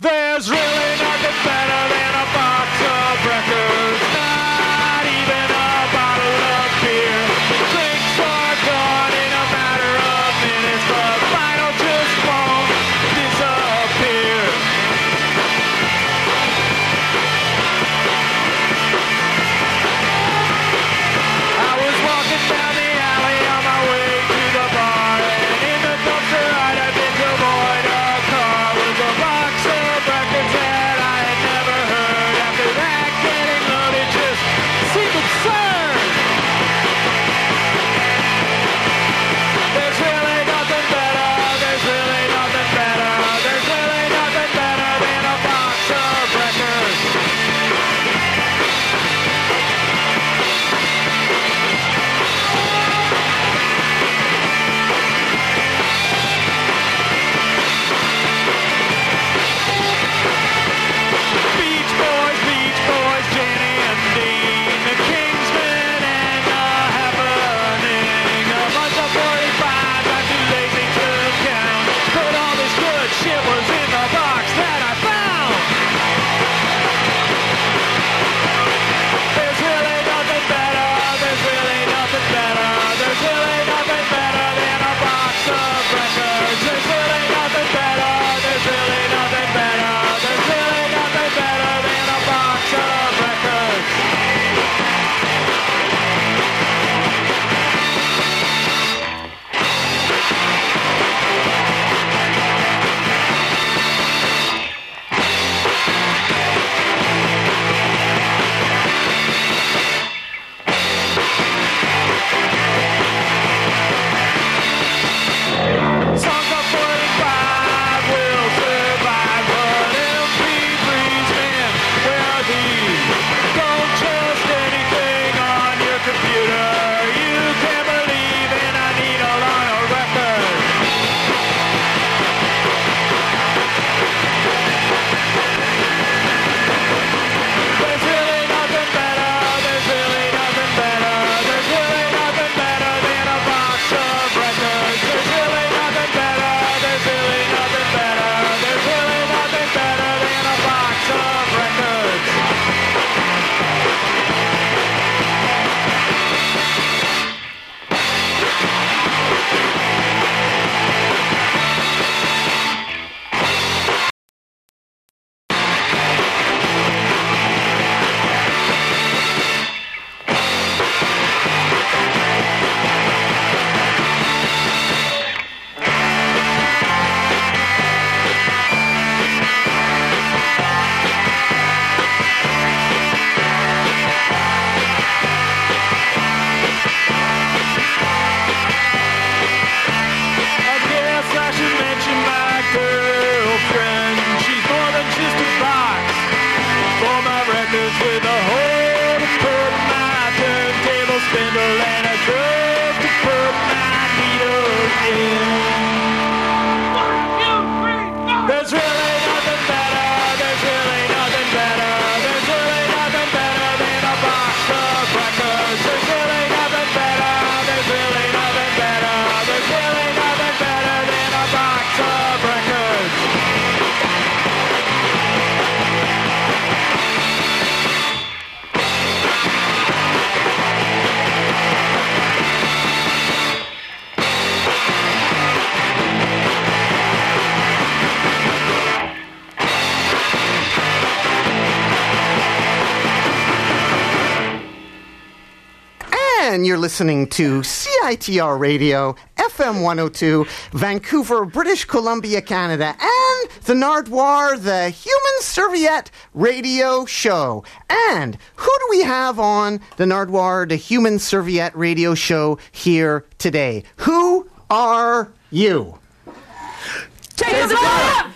There's really nothing better. listening to CITR Radio, FM 102, Vancouver, British Columbia, Canada, and the Nardwuar, the Human Serviette Radio Show. And who do we have on the Nardwuar, the Human Serviette Radio Show here today? Who are you? Jacob Love!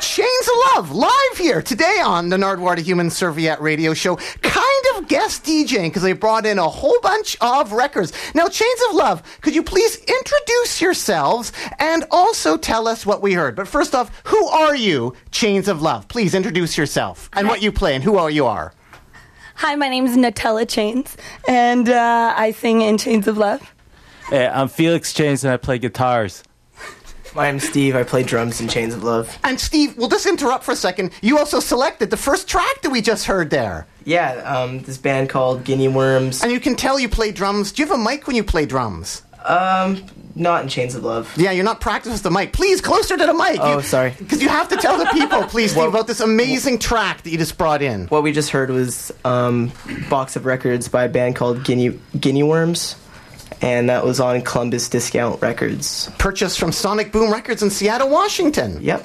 Chains of Love, live here today on the Nardwuar the Human Serviette Radio Show. Kyle guest DJing because they brought in a whole bunch of records. Now, Chains of Love, could you please introduce yourselves and also tell us what we heard? But first off, who are you, Chains of Love? Please introduce yourself and what you play and who all you are. Hi, my name is Nutella Chains, and uh, I sing in Chains of Love. Hey, I'm Felix Chains, and I play guitars. My name's Steve. I play drums in Chains of Love. And Steve, we'll just interrupt for a second. You also selected the first track that we just heard there. Yeah, um, this band called Guinea Worms. And you can tell you play drums. Do you have a mic when you play drums? Um, not in Chains of Love. Yeah, you're not practicing with the mic. Please, closer to the mic. Oh, sorry. Because you have to tell the people, please, Steve, about this amazing track that you just brought in. What we just heard was um, box of records by a band called Guinea Guinea Worms, and that was on Columbus Discount Records. Purchased from Sonic Boom Records in Seattle, Washington. Yep.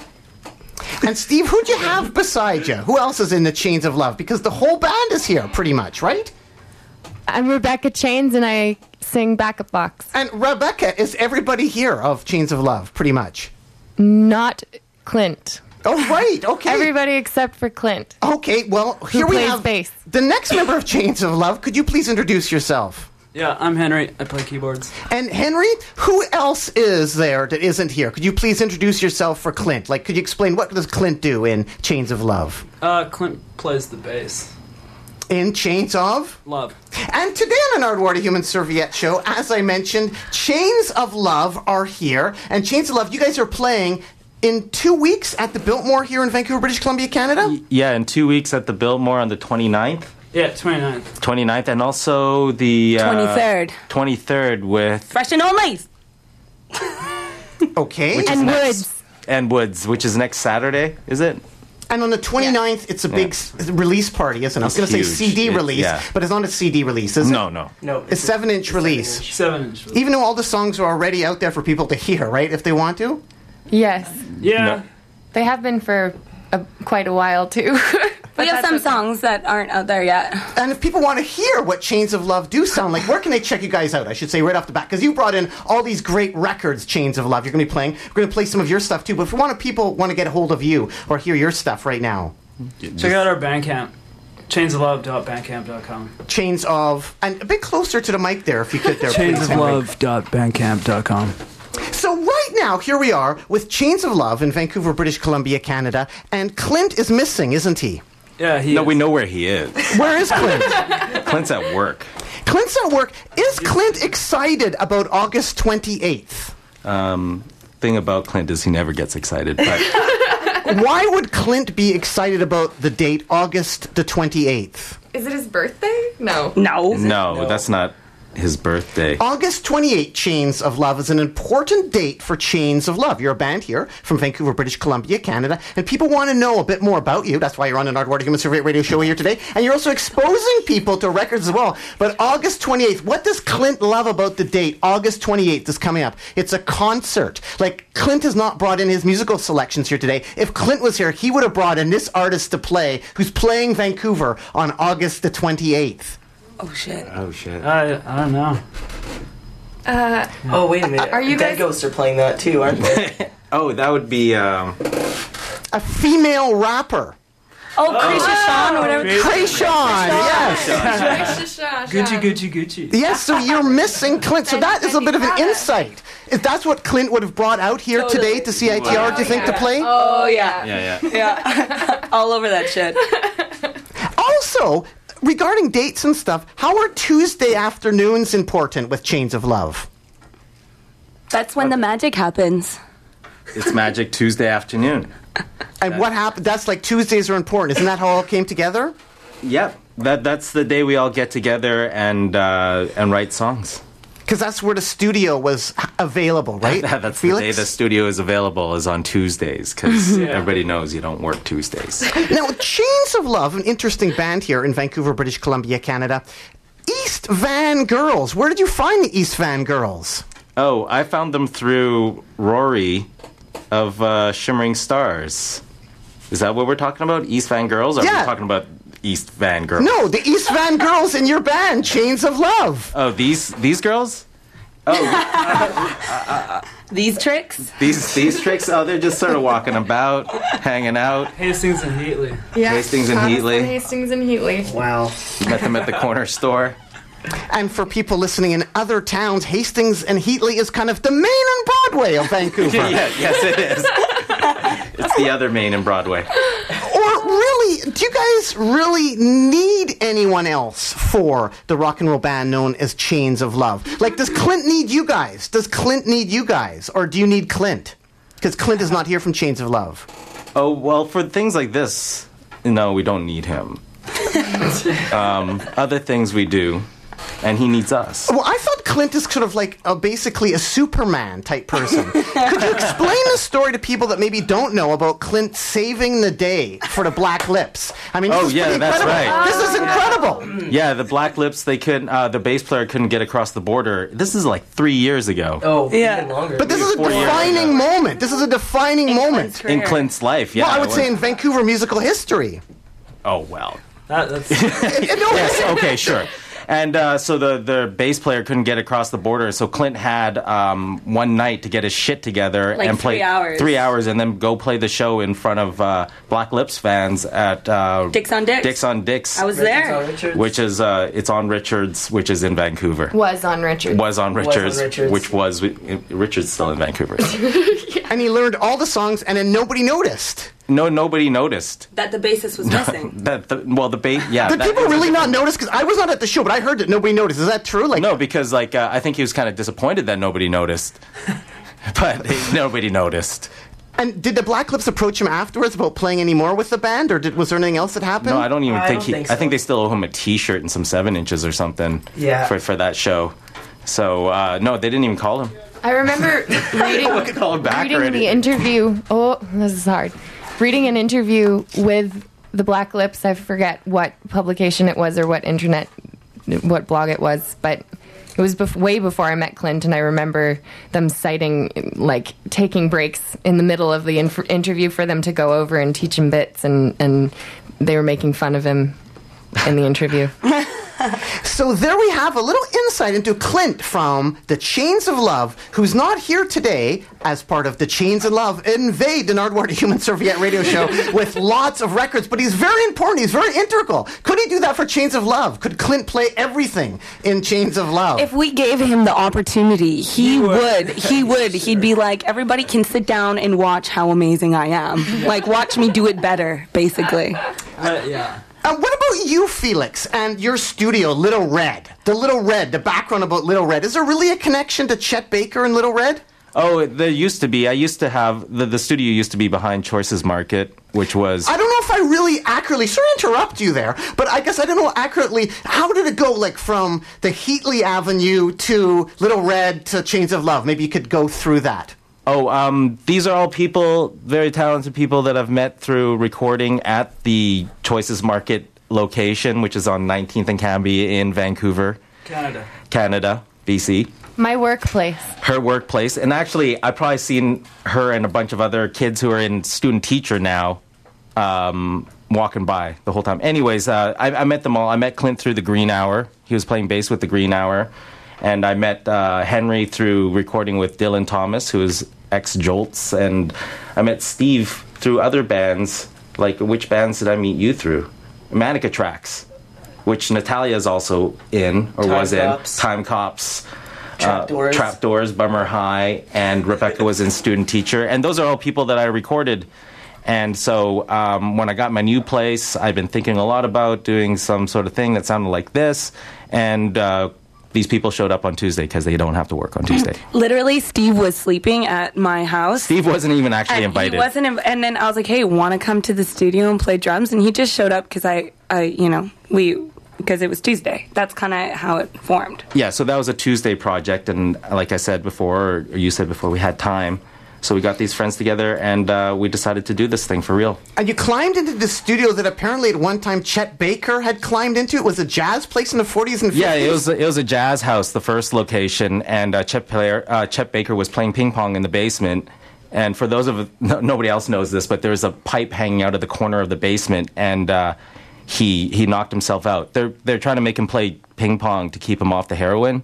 And Steve, who'd you have beside you? Who else is in the Chains of Love? Because the whole band is here, pretty much, right? I'm Rebecca Chains and I sing backup box. And Rebecca is everybody here of Chains of Love, pretty much. Not Clint. Oh, right. Okay. Everybody except for Clint. Okay, well, here we plays have bass. the next member of Chains of Love. Could you please introduce yourself? Yeah, I'm Henry. I play keyboards. And Henry, who else is there that isn't here? Could you please introduce yourself for Clint? Like, could you explain what does Clint do in Chains of Love? Uh, Clint plays the bass. In Chains of? Love. And today on an Ardwar Human Serviette show, as I mentioned, Chains of Love are here. And Chains of Love, you guys are playing in two weeks at the Biltmore here in Vancouver, British Columbia, Canada? Yeah, in two weeks at the Biltmore on the 29th. Yeah, 29th. 29th, and also the uh, 23rd. 23rd with Fresh and only. Okay. Which is And next- Woods. and Woods, which is next Saturday, is it? And on the 29th, it's a big s release party, isn't it? I was going It's to say huge. CD It- release, yeah. but it's not a CD release, is it? No, no. No. It's seven inch release. Seven inch. Even though all the songs are already out there for people to hear, right? If they want to. Yes. Yeah. No. They have been for a, quite a while too. We have some songs that aren't out there yet. And if people want to hear what Chains of Love do sound like, where can they check you guys out? I should say right off the bat, because you brought in all these great records, Chains of Love. You're going to be playing. We're going to play some of your stuff too. But if we want to, people want to get a hold of you or hear your stuff right now, Check out our Bandcamp. Chainsoflove.bandcamp.com. Chains of, and a bit closer to the mic there, if you could there, please. Henry. Chainsoflove.bandcamp.com. So right now, here we are with Chains of Love in Vancouver, British Columbia, Canada, and Clint is missing, isn't he? Yeah, he No, is. we know where he is. Where is Clint? Clint's at work. Clint's at work. Is Clint excited about August 28th? Um, thing about Clint is he never gets excited, but Why would Clint be excited about the date August the 28th? Is it his birthday? No. No. no, that's not his birthday. August 28th, Chains of Love is an important date for Chains of Love. You're a band here from Vancouver, British Columbia, Canada, and people want to know a bit more about you. That's why you're on an Ardwater Human Serviette radio show here today. And you're also exposing people to records as well. But August 28th, what does Clint love about the date? August 28th is coming up. It's a concert. Like, Clint has not brought in his musical selections here today. If Clint was here, he would have brought in this artist to play who's playing Vancouver on August the 28th. Oh shit. Oh shit. I, I don't know. Uh, Oh, wait a minute. Are you Dead guys- Ghosts are playing that too, aren't they? Oh, that would be um, A female rapper. Oh, Krisha Sean or whatever. Kreayshawn, yes. Gucci, Gucci, Gucci. Yes, so you're missing Clint. So that is a bit of an insight. If that's what Clint would have brought out here today to CITR, do you think, to play? Oh yeah. yeah, yeah. Yeah. All over that shit. Also, regarding dates and stuff, how are Tuesday afternoons important with Chains of Love? That's when the magic happens. It's Magic Tuesday afternoon. And what happened? That's like Tuesdays are important. Isn't that how it all came together? Yep. That that's the day we all get together and uh, and write songs. Because that's where the studio was available, right? that's the day Felix? the studio is available is on Tuesdays because everybody knows you don't work Tuesdays. Now, Chains of Love, an interesting band here in Vancouver, British Columbia, Canada. East Van Girls. Where did you find the East Van Girls? Oh, I found them through Rory of uh, Shimmering Stars. Is that what we're talking about? East Van Girls? Are Yeah. we talking about East Van Girls? No, the East Van Girls in your band, Chains of Love. Oh, these these girls? Oh these tricks. These these tricks? Oh, they're just sort of walking about, hanging out. Hastings and Heatley. Yeah. Hastings and Heatley. Hastings and Heatley. wow. Met them at the corner store. And for people listening in other towns, Hastings and Heatley is kind of the main and Broadway of Vancouver. Yeah, yes, it is. it's the other main in Broadway. Or really, do you guys really need anyone else for the rock and roll band known as Chains of Love? Like, does Clint need you guys? Does Clint need you guys? Or do you need Clint? Because Clint is not here from Chains of Love. Oh well, for things like this, no, we don't need him. um, other things we do, and he needs us. Well, I thought Clint is sort of like a, basically a Superman type person. Could you explain the story to people that maybe don't know about Clint saving the day for the Black Lips? I mean, Oh, yeah, that's incredible. right. This is incredible. Yeah, the Black Lips. They couldn't. Uh, the bass player couldn't get across the border. This is like three years ago Oh, Yeah. even longer. But this is a defining moment. This is a defining moment. Clint's in. Clint's life. Yeah, well, I would say in Vancouver musical history. Oh well. That, that's no, yes, okay, sure. And uh, so the, the bass player couldn't get across the border, so Clint had um, one night to get his shit together Like and play three hours. three hours, and then go play the show in front of uh, Black Lips fans at uh, Dicks on Dicks. Dicks on Dicks, I was Richards there. which is uh, it's on Richards, which is in Vancouver. Was on Richard. Was on on Richards, Richards. which was Richards still in Vancouver. and he learned all the songs, and then nobody noticed. No, nobody noticed That the bassist was missing. that. The, well, the bass, yeah. Did that- people really not notice? Because I was not at the show, but I heard that nobody noticed. Is that true? Like, No, because like uh, I think he was kind of disappointed that nobody noticed, but nobody noticed. And did the Black Lips approach him afterwards about playing any more with the band, or did, was there anything else that happened? No, I don't even I think don't he. think I think they still owe him a T-shirt and some seven inches or something. Yeah. For for that show. So uh, no, they didn't even call him. I remember reading, back reading the interview. Oh, this is hard. Reading an interview with the Black Lips. I forget what publication it was or what internet, what blog it was, but it was bef- way before I met Clint, and I remember them citing like taking breaks in the middle of the inf- interview for them to go over and teach him bits, and and they were making fun of him in the interview. So there we have a little insight into Clint from the Chains of Love, who's not here today as part of the Chains of Love invade the Nardwuar Human Serviette radio show with lots of records, but he's very important. He's very integral. Could he do that for Chains of Love? Could Clint play everything in Chains of Love? If we gave him the opportunity, he would. He would. He'd be like, everybody can sit down and watch how amazing I am. Like, watch me do it better, basically. uh, yeah. Uh, what about you, Felix, and your studio, Little Red? The Little Red, the background about Little Red. Is there really a connection to Chet Baker and Little Red? Oh, there used to be. I used to have the the studio used to be behind Choices Market, which was. I don't know if I really accurately, sorry to interrupt you there, but I guess I don't know accurately, how did it go, like, from the Heatley Avenue to Little Red to Chains of Love? Maybe you could go through that. Oh, um, these are all people, very talented people that I've met through recording at the Choices Market location, which is on 19th and Cambie in Vancouver, Canada. Canada, BC. My workplace. Her workplace, and actually, I've probably seen her and a bunch of other kids who are in student teacher now um, walking by the whole time. Anyways, uh, I, I met them all. I met Clint through the Green Hour. He was playing bass with the Green Hour. And I met uh, Henry through recording with Dylan Thomas, who is ex Jolts. And I met Steve through other bands. Like, which bands did I meet you through? Manica Tracks, which Natalia is also in, or Time was Cops. in. Time Cops. Trapdoors. Uh, Trapdoors, Bummer High, and Rebecca was in Student Teacher. And those are all people that I recorded. And so um, when I got my new place, I've been thinking a lot about doing some sort of thing that sounded like this. And uh, these people showed up on Tuesday because they don't have to work on Tuesday. Literally, Steve was sleeping at my house. Steve wasn't even actually and invited. He wasn't, and then I was like, "Hey, want to come to the studio and play drums?" And he just showed up because I, I, you know, we because it was Tuesday. That's kind of how it formed. Yeah, so that was a Tuesday project, and like I said before, or you said before, we had time. So we got these friends together, and uh, we decided to do this thing for real. And you climbed into the studio that apparently at one time Chet Baker had climbed into. It was a jazz place in the 40s and 50s. Yeah, it was it was a jazz house, the first location, and uh, Chet player uh, Chet Baker was playing ping pong in the basement. And for those of no, nobody else knows this, but there's a pipe hanging out of the corner of the basement, and uh, he he knocked himself out. They're they're trying to make him play ping pong to keep him off the heroin.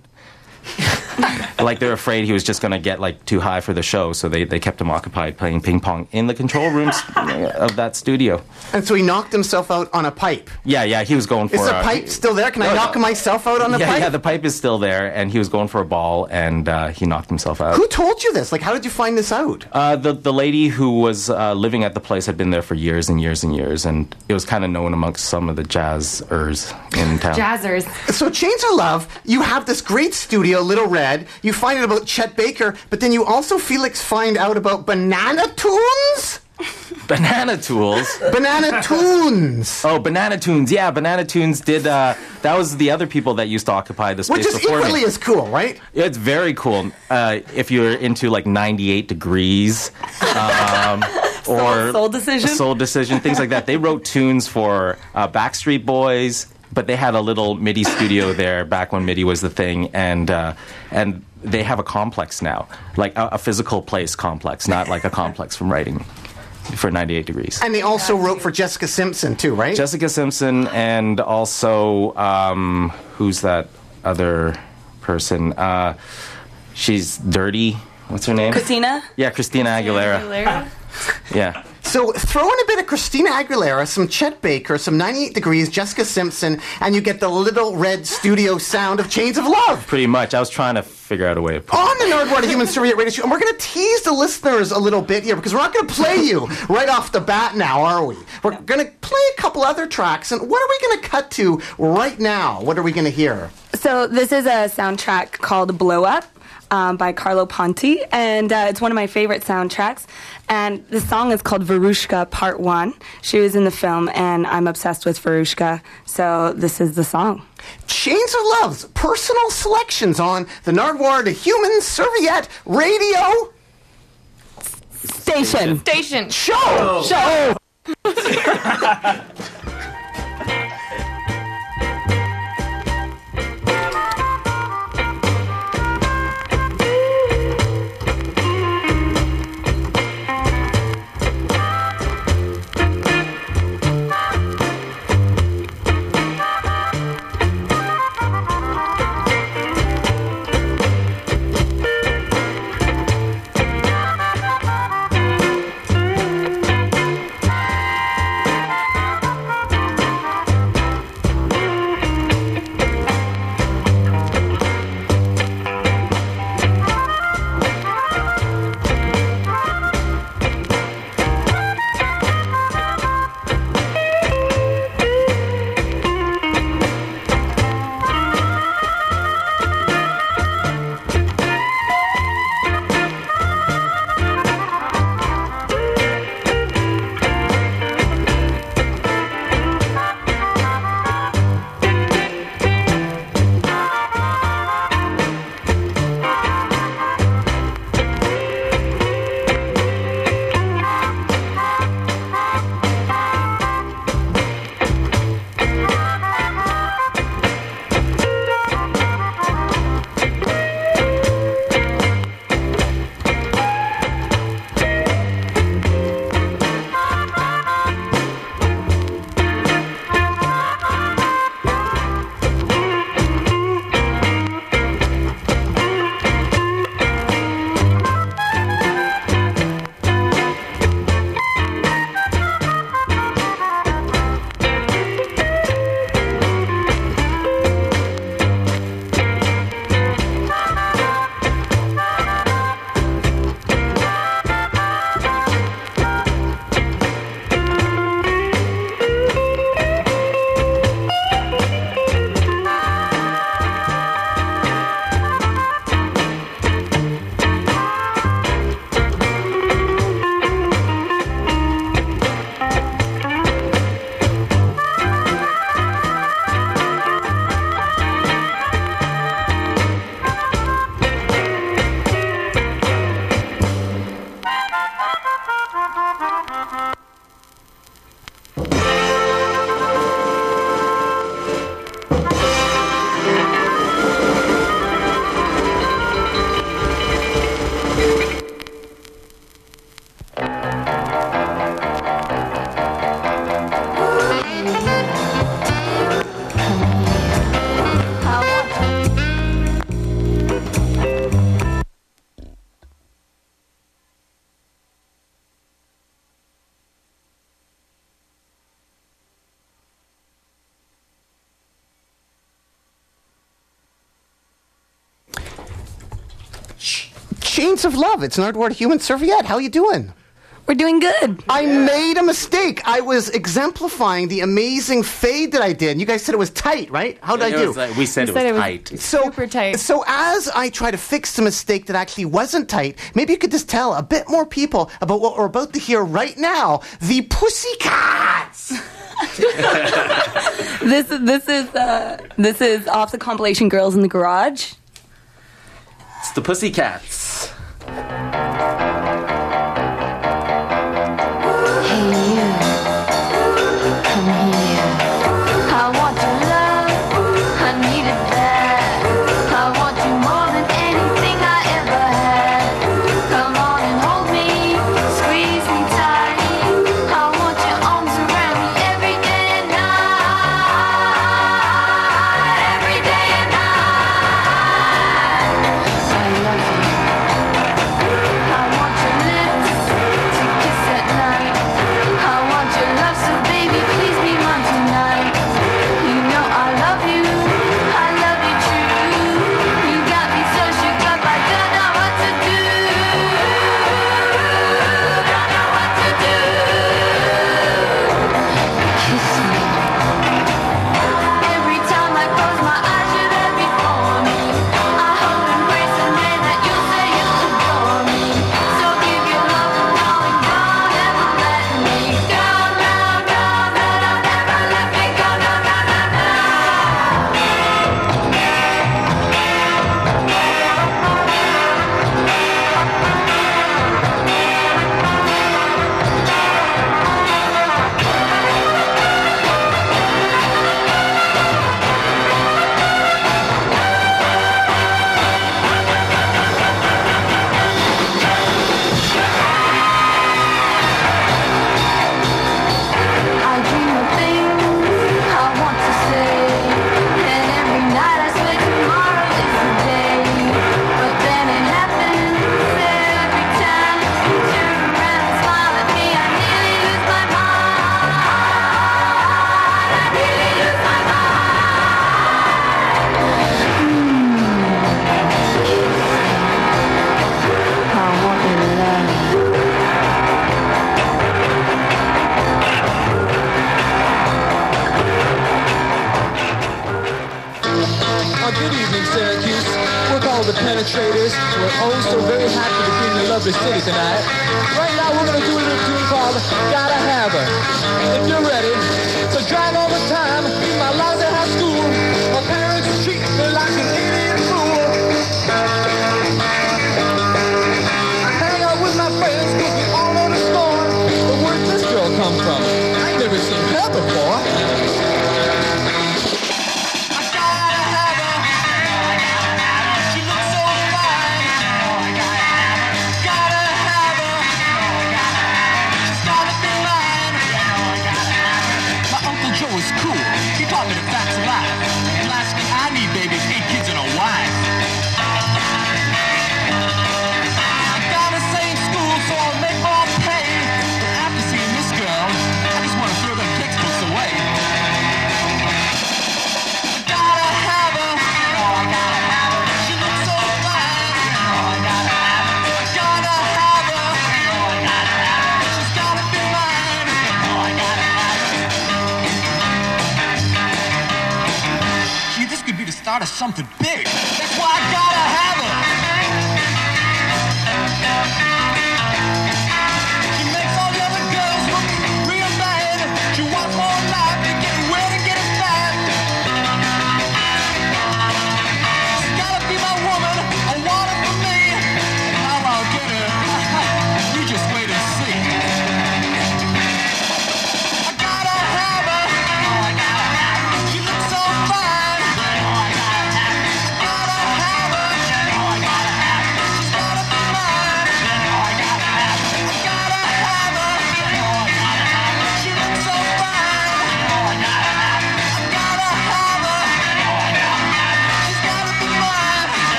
Like they're afraid he was just going to get like too high for the show, so they, they kept him occupied playing ping pong in the control rooms of that studio. And so he knocked himself out on a pipe. Yeah, yeah, he was going for Is the a- pipe still there? Can I knock no. myself out on the yeah, pipe? yeah, the pipe is still there, and he was going for a ball, and uh, he knocked himself out. Who told you this? Like, how did you find this out? Uh, the the lady who was uh, living at the place had been there for years and years and years, and it was kind of known amongst some of the jazzers in town. Jazzers. So, Chains of Love, you have this great studio, A little Red. You find out about Chet Baker, but then you also, Felix, find out about Banana Tunes? Banana Tools. Banana Tunes! Oh, Banana Tunes. Yeah, Banana Tunes did. Uh, that was the other people that used to occupy the space Which is before me. equally as cool, right? It's very cool. Uh, if you're into like 98 degrees, um, or Soul Decision? Soul Decision, things like that. They wrote tunes for uh, Backstreet Boys, but they had a little MIDI studio there back when MIDI was the thing, and uh, and they have a complex now, like a, a physical place complex, not like a complex from writing for 98 degrees. And they also wrote for Jessica Simpson, too, right? Jessica Simpson and also um, who's that other person? Uh, she's dirty. What's her name? Christina? Yeah, Christina Aguilera. Yeah. So throw in a bit of Christina Aguilera, some Chet Baker, some 98 Degrees, Jessica Simpson, and you get the little red studio sound of Chains of Love. Pretty much. I was trying to figure out a way to put On the Nardwuar Human Serviette Radio Show, and we're going to tease the listeners a little bit here because we're not going to play you right off the bat now, are we? We're going to play a couple other tracks, and what are we going to cut to right now? What are we going to hear? So this is a soundtrack called Blow Up um, by Carlo Ponti, and uh, it's one of my favorite soundtracks. And the song is called Verushka Part One. She was in the film, and I'm obsessed with Verushka, so this is the song. Chains of Love's personal selections on the Nardwuar to Human Serviette Radio Station. Station. Show! Show! Of Love. It's an art word human serviette. How are you doing? We're doing good. I made a mistake. I was exemplifying the amazing fade that I did. You guys said it was tight, right? How did I do? Like, uh, we said, we it, said was it was tight. So, super tight. So as I try to fix the mistake that actually wasn't tight, maybe you could just tell a bit more people about what we're about to hear right now. The Pussycats! this this is uh, this is off the compilation Girls in the Garage. It's the Pussycats. Thank you.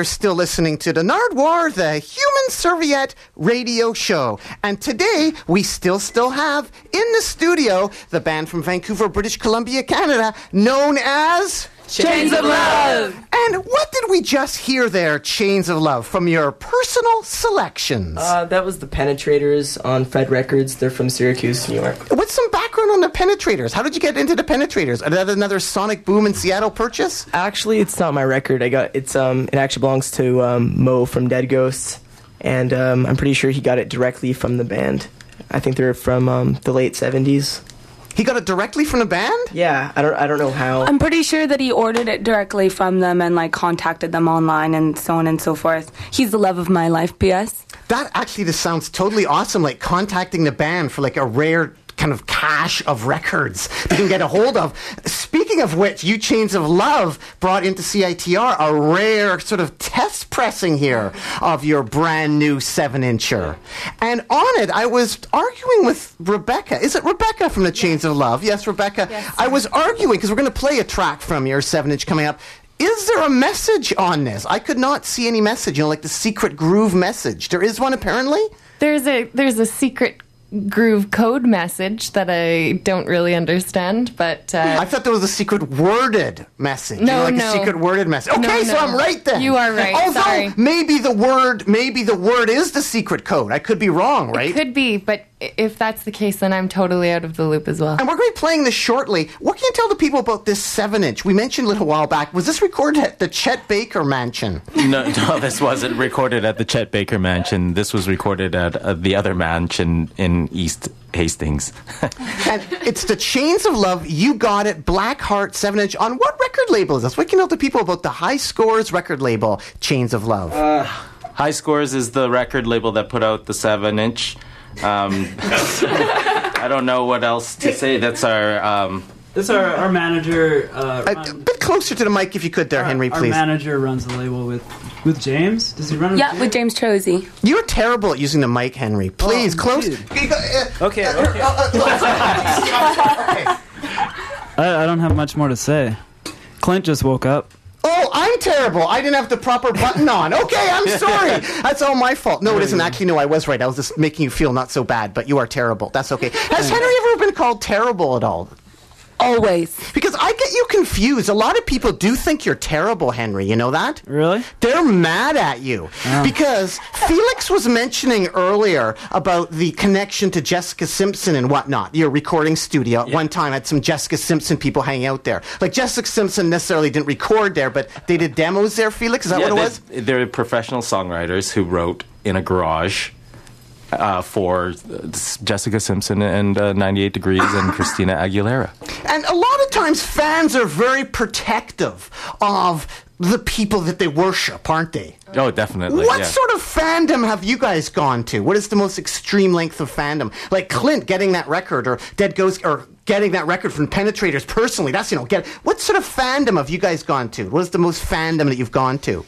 You're still listening to the Nardwuar, the Human Serviette radio show. And today, we still still have in the studio the band from Vancouver, British Columbia, Canada, known as Chains of Love. And what did we just hear there, Chains of Love, from your personal selections? Uh, that was the Penetrators on Fed Records. They're from Syracuse, New York. What's some background on the Penetrators? How did you get into the Penetrators? Is that another Sonic Boom in Seattle purchase? Actually, it's not my record. I got it's um it actually belongs to um, Mo from Dead Ghosts, and um, I'm pretty sure he got it directly from the band. I think they're from um, the late '70s. He got it directly from the band? Yeah, I don't I don't know how. I'm pretty sure that he ordered it directly from them and like contacted them online and so on and so forth. He's the love of my life, P.S. That actually just sounds totally awesome, like contacting the band for like a rare kind of cache of records you can get a hold of. Speaking of which, You Chains of Love brought into CITR a rare sort of test pressing here of your brand new 7 incher. And on it, I was arguing with Rebecca. Is it Rebecca from the Chains of Love? Yes, Rebecca. Yes, I was arguing because we're going to play a track from your 7 inch coming up. Is there a message on this? I could not see any message, you know, like the secret groove message. There is one apparently? There's a there's a secret groove code message that I don't really understand, but uh, I thought there was a secret worded message. you know, No, like no. a secret worded message. Okay, No, so no. I'm right then. You are right, Although sorry. maybe the word, maybe the word is the secret code. I could be wrong, right? could be. But if that's the case, then I'm totally out of the loop as well. and we're going to be playing this shortly. What can you tell the people about this seven inch? We mentioned a little while back. Was this recorded at the Chet Baker Mansion? No, no, this wasn't recorded at the Chet Baker Mansion. This was recorded at uh, the other mansion in East Hastings. and it's the Chains of Love. You got it. Black Heart seven inch. On what record label is this? What can you tell the people about the High Scores record label, Chains of Love? High Scores is the record label that put out the seven inch. Um, I don't know what else to say. That's our. Um, This is our, our manager. Uh, a, run- a bit closer to the mic, if you could, there, our- Henry, our please. manager runs the label with with James. Does he run? Yeah, with James Trozy. You're terrible at using the mic, Henry. Please, Oh, close. dude. Uh, Okay, okay. okay. I, I don't have much more to say. Clint just woke up. Oh, I'm terrible. I didn't have the proper button on. Okay, I'm sorry. That's all my fault. No, it isn't. Actually, no, I was right. I was just making you feel not so bad, but you are terrible. That's okay. Has Henry ever been called terrible at all? Always. Because I get you confused. A lot of people do think you're terrible, Henry. You know that? Really? They're mad at you oh. because Felix was mentioning earlier about the connection to Jessica Simpson and whatnot. Your recording studio at one time had some Jessica Simpson people hanging out there. Like Jessica Simpson necessarily didn't record there, but they did demos there. Felix, is that yeah, what it was? they- They're professional songwriters who wrote in a garage uh, for Jessica Simpson and uh, 98 Degrees and Christina Aguilera. And a lot of times fans are very protective of the people that they worship, aren't they? Oh, definitely. What yeah. sort of fandom have you guys gone to? What is the most extreme length of fandom? Like Clint getting that record, or Dead Ghost, or getting that record from Penetrators personally. That's you know, get what sort of fandom have you guys gone to? What is the most fandom that you've gone to?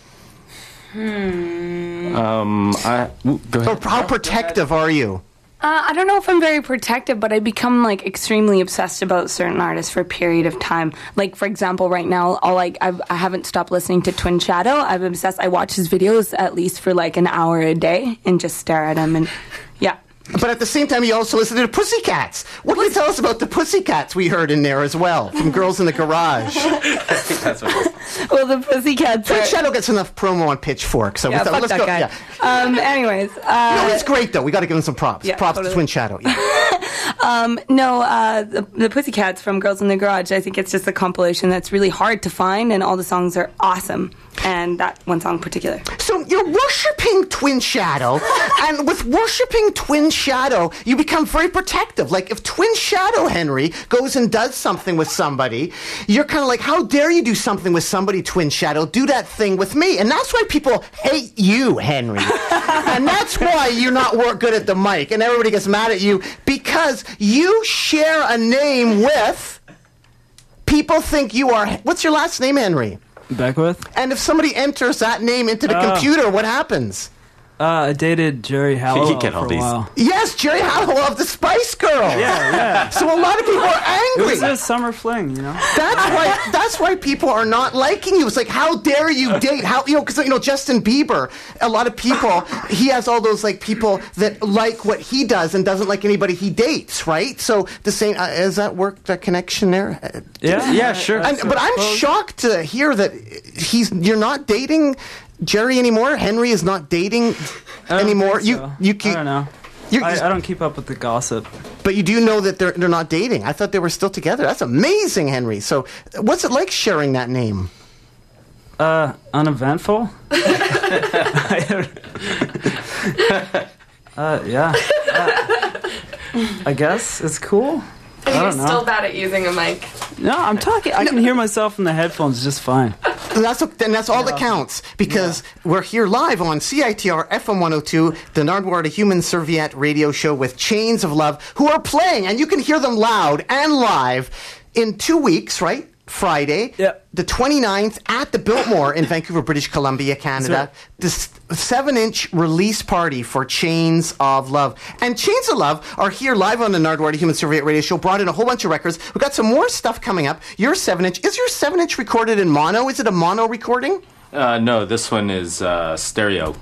Um, I, ooh, go Or ahead. how protective are you? Uh, I don't know if I'm very protective, but I become like extremely obsessed about certain artists for a period of time. Like for example, right now, I'll like I've, I haven't stopped listening to Twin Shadow. I'm obsessed. I watch his videos at least for like an hour a day and just stare at him and yeah. But at the same time, you also listen to the Pussycats. What can you tell us about the Pussycats we heard in there as well from Girls in the Garage? That's what. Well, the Pussycats Twin are. Shadow gets enough promo on Pitchfork, so we Yeah, thought, fuck let's that go. guy. Yeah. Um. Anyways, No, uh, it's great though. We got to give him some props. Yeah, props to. Twin Shadow. Yeah. no, uh, the, the Pussycats from Girls in the Garage. I think it's just a compilation that's really hard to find, and all the songs are awesome. And that one song in particular. So you're worshiping Twin Shadow, and with worshiping Twin Shadow, you become very protective. Like if Twin Shadow Henry goes and does something with somebody, you're kind of like, "How dare you do something with somebody, Twin Shadow? Do that thing with me." And that's why people hate you, Henry, and that's why you're not work good at the mic, and everybody gets mad at you because you share a name with. People think you are. What's your last name, Henry? Beckwith. And if somebody enters that name into the Oh. computer, what happens? Uh, I dated Geri Halliwell get all for a these. while. Yes, Geri Halliwell of the Spice Girls. Yeah, yeah. So a lot of people are It angry. was a summer fling, you know. That's why. That's why people are not liking you. It's like, how dare you date? How you know? Because you know Justin Bieber. A lot of people. He has all those like people that like what he does and doesn't like anybody he dates. Right. So the same. Uh, has that worked? That connection there. Uh, Yeah, Yeah, sure. And, but I'm shocked to hear that he's. You're not dating Geri anymore. Henry is not dating anymore. think You. so. You. I keep- don't know. I, I don't keep up with the gossip. But you do know that they're they're not dating. I thought they were still together. That's amazing, Henry. So, what's it like sharing that name? Uh, uneventful. uh, yeah. Uh, I guess it's cool. I You're know. still bad at using a mic. No, I'm talking. I can hear myself in the headphones just fine. And that's and that's all that counts because we're here live on CITR FM 102, the Nardwuar, the Human Serviette radio show with Chains of Love, who are playing, and you can hear them loud and live in two weeks, right? Friday, Yep. the 29th at the Biltmore in Vancouver, British Columbia, Canada. This seven inch release party for Chains of Love. And Chains of Love are here live on the Nardwuar, the Human Serviette radio show, brought in a whole bunch of records. We've got some more stuff coming up. Your seven inch, is your seven inch recorded in mono? Is it a mono recording? Uh, no, this one is uh, stereo.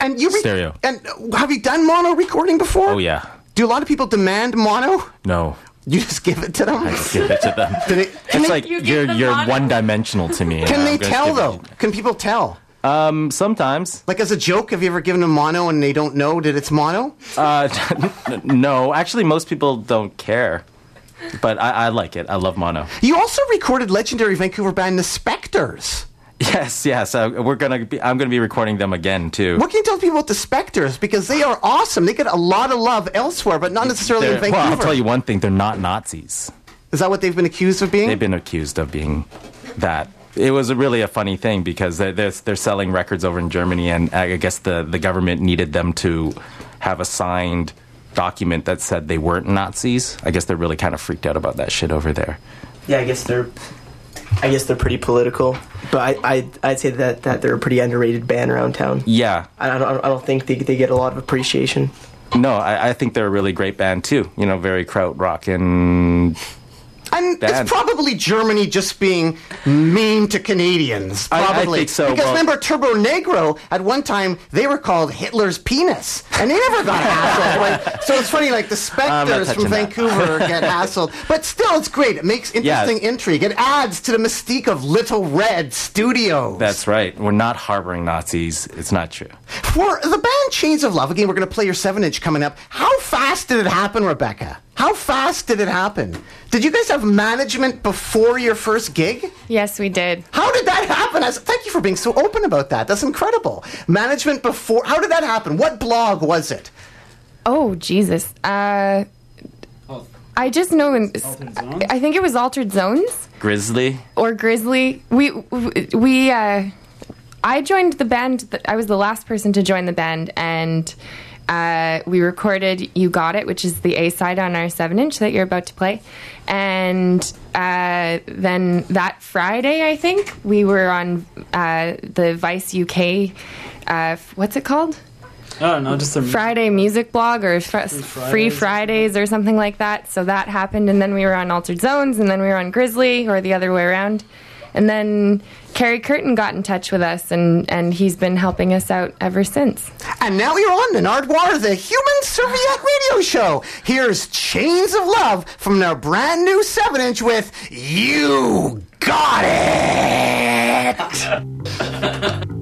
And you re- Stereo. And uh, have you done mono recording before? Oh yeah. Do a lot of people demand mono? No, You just give it to them. I just give it to them. Do they- It's they, like You give you're you're mono? one dimensional to me. can they tell though? it- Can people tell? Um, sometimes. Like as a joke, have you ever given them mono and they don't know that it's mono? Uh, no, actually, most people don't care. But I, I like it. I love mono. You also recorded legendary Vancouver band The Spectres. Yes, yes. Uh, we're gonna. Be, I'm gonna be recording them again too. What can you tell people about The Spectres? Because they are awesome. They get a lot of love elsewhere, but not necessarily in They're- Vancouver. well, I'll tell you one thing. They're not Nazis. Is that what they've been accused of being? They've been accused of being that. It was a really a funny thing because they're, they're, they're selling records over in Germany, and I guess the, the government needed them to have a signed document that said they weren't Nazis. I guess they're really kind of freaked out about that shit over there. Yeah, I guess they're. I guess they're pretty political, but I, I I'd say that, that they're a pretty underrated band around town. Yeah, I don't I don't think they, they get a lot of appreciation. no, I, I think they're a really great band too. You know, very kraut rock and And band. it's probably Germany just being mean to Canadians. I- I Probably. think so, Because well- remember, Turbonegro, at one time, they were called Hitler's penis. And they never got hassled. Like, so it's funny, like the Spectres from. Vancouver get hassled. But still, it's great. It makes interesting intrigue. It adds to the mystique of Little Red Studios. that's right. We're not harboring Nazis. It's not true. For the band Chains of Love, again, we're going to play your 7 inch coming up. How fast did it happen, Rebecca? How fast did it happen? Did you guys have management before your first gig? Yes, we did. How did that happen? As, thank you for being so open about that. That's incredible. Management before. How did that happen? What blog was it? Oh Jesus. Uh, I just know. In, Zones? I think it was Altered Zones Grizzly. or Grizzly. We we. Uh, I joined the band. I was the last person to join the band, and uh, we recorded "You Got It," which is the A side on our seven inch that you're about to play. And uh, then that Friday, I think we were on uh, the Vice UK. Uh, what's it called? I don't just a Friday music blog or fr- Free Fridays. Fridays or something like that. So that happened, and then we were on Altered Zones, and then we were on Grizzly, or the other way around. And then Kerry Curtin got in touch with us, and, and he's been helping us out ever since. And now you're on the Nardwuar, the Human Serviette Radio Show. Here's Chains of Love from their brand new 7 inch with You Got It!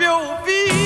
your feet.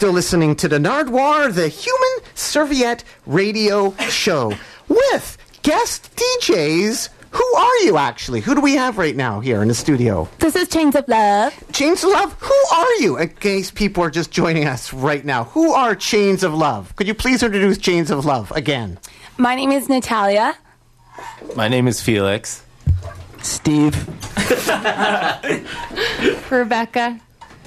Still listening to the Nardwuar, the Human Serviette Radio Show, with guest DJs. Who are you actually? Who do we have right now here in the studio? This is Chains of Love. Chains of Love, who are you? In case people are just joining us right now, who are Chains of Love? Could you please introduce Chains of Love again? My name is Natalia. My name is Felix. Steve Rebecca.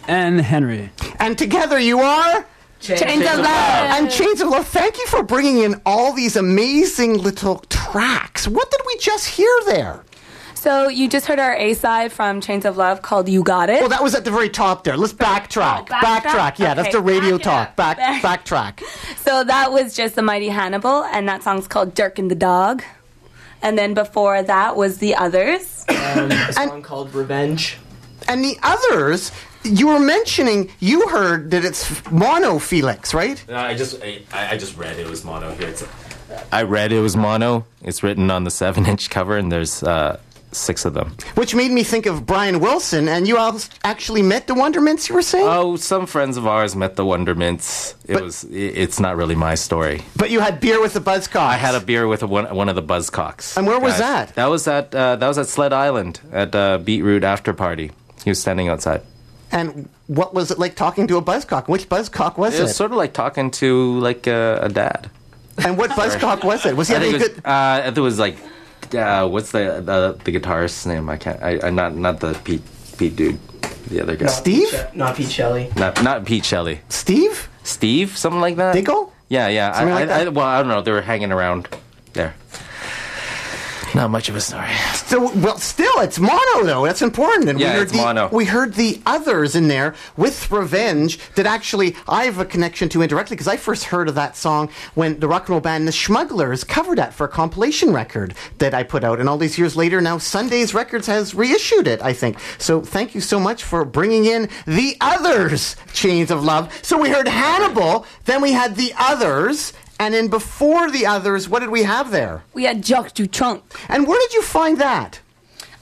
and Henry. And together you are? Chains of Love. And Chains of Love, thank you for bringing in all these amazing little tracks. What did we just hear there? So you just heard our A side from Chains of Love called "You Got It." Well, that was at the very top there. Let's backtrack. Oh, backtrack? Yeah, that's the radio back talk. Back, Back- backtrack. So that was just the Mighty Hannibal, and that song's called "Jerkin' the Dog." And then before that was the others. Um, a song called Revenge. And the others, you were mentioning, you heard that it's mono Felix, right? No, I just I, I just read it was mono here. It's, I read it was mono. It's written on the seven inch cover, and there's uh, six of them. Which made me think of Brian Wilson, and you all actually met the Wondermints, you were saying? Oh, some friends of ours met the Wondermints. It But- was. i it's not really my story. but you had beer with the Buzzcocks. I had a beer with a, one, one of the Buzzcocks. And where was that? That was at uh, that was at Sled Island at uh, Beetroot After Party. He was standing outside. And what was it like talking to a Buzzcock? Which Buzzcock was It it? was sort of like talking to like a, a dad. and what Buzzcock was it? Was he I having think a it was, good... uh, I think it was like uh, what's the, the the guitarist's name? I can't. I, I not not the Pete Pete dude. The other guy. Steve? Not Pete Shelley. Not not Pete Shelley. Steve? Steve, something like that. Diggle? Yeah, yeah. I, like I, I, well, I don't know. They were hanging around there. Not much of a story. So, well, still, it's mono though. That's important. And Yeah, we heard it's the, mono. We heard the others in there with Revenge that actually I have a connection to indirectly because I first heard of that song when the rock and roll band The Smugglers covered that for a compilation record that I put out. And all these years later, now Sundazed Records has reissued it. I think so. Thank you so much for bringing in the others, Chains of Love. So we heard Hannibal, then we had the others. And then before the others, what did we have there? We had Jacques Dutronc. And where did you find that?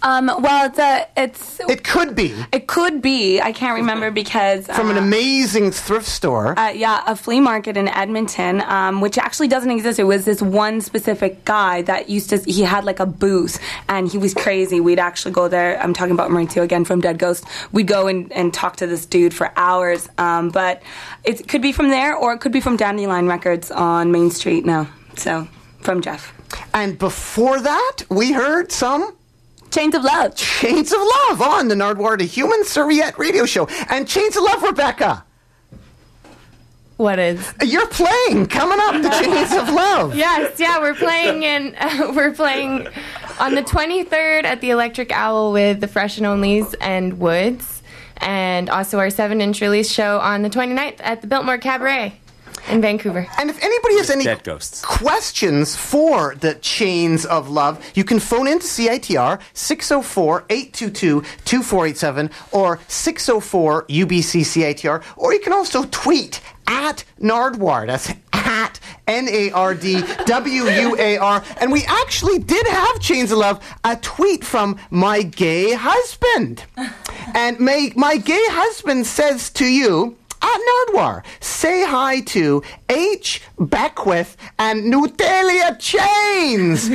Um, well, it's a, it's It could be it could be. I can't remember because from an uh, amazing thrift store. Uh, yeah, a flea market in Edmonton, um, which actually doesn't exist. It was this one specific guy that used to. He had like a booth, and he was crazy. We'd actually go there. I'm talking about Maurizio again from Dead Ghost. We'd go and, and talk to this dude for hours. Um, but it could be from there, or it could be from Dandelion Records on Main Street now. So from Jeff. and before that, we heard some Chains of Love. Chains of Love on the Nardwuar the Human Serviette radio show. And Chains of Love, Rebecca. What is? You're playing coming up the Chains of Love. Yes, yeah, we're playing in we're playing on the 23rd at the Electric Owl with the Fresh and Onlys and Woods, and also our seven-inch release show on the 29th at the Biltmore Cabaret in Vancouver. And if anybody has any ghosts. questions for the Chains of Love, you can phone into CITR 604 822 2487 or 604 UBC CITR, or you can also tweet at Nardwuar. That's at N A R D W U A R. And we actually did have Chains of Love, a tweet from my gay husband. And my, my gay husband says to you, at Nardwuar. Say hi to H. Beckwith and Nutelia Chains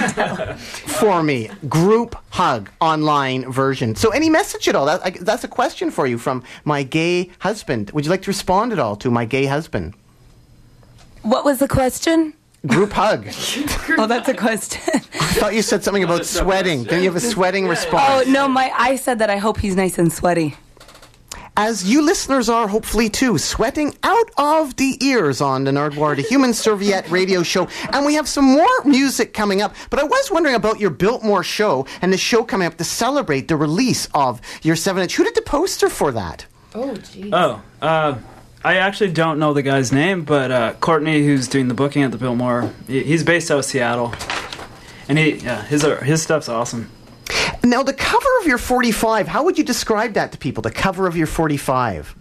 for me. Group hug online version. So, any message at all? That, I, that's a question for you from my gay husband. Would you like to respond at all to my gay husband? What was the question? Group hug. Oh, that's a question. I thought you said something about sweating. Then you have a sweating response. oh no, my I said that I hope he's nice and sweaty. As you listeners are hopefully too, sweating out of the ears on the Nardwuar, the Human Serviette radio show. And we have some more music coming up. But I was wondering about your Biltmore show and the show coming up to celebrate the release of your 7 inch. Who did the poster for that? Oh, geez. Oh, uh, I actually don't know the guy's name, but uh, Courtney, who's doing the booking at the Biltmore, he's based out of Seattle, and he yeah his uh, his stuff's awesome. Now, the cover of your 45, how would you describe that to people? The cover of your 45?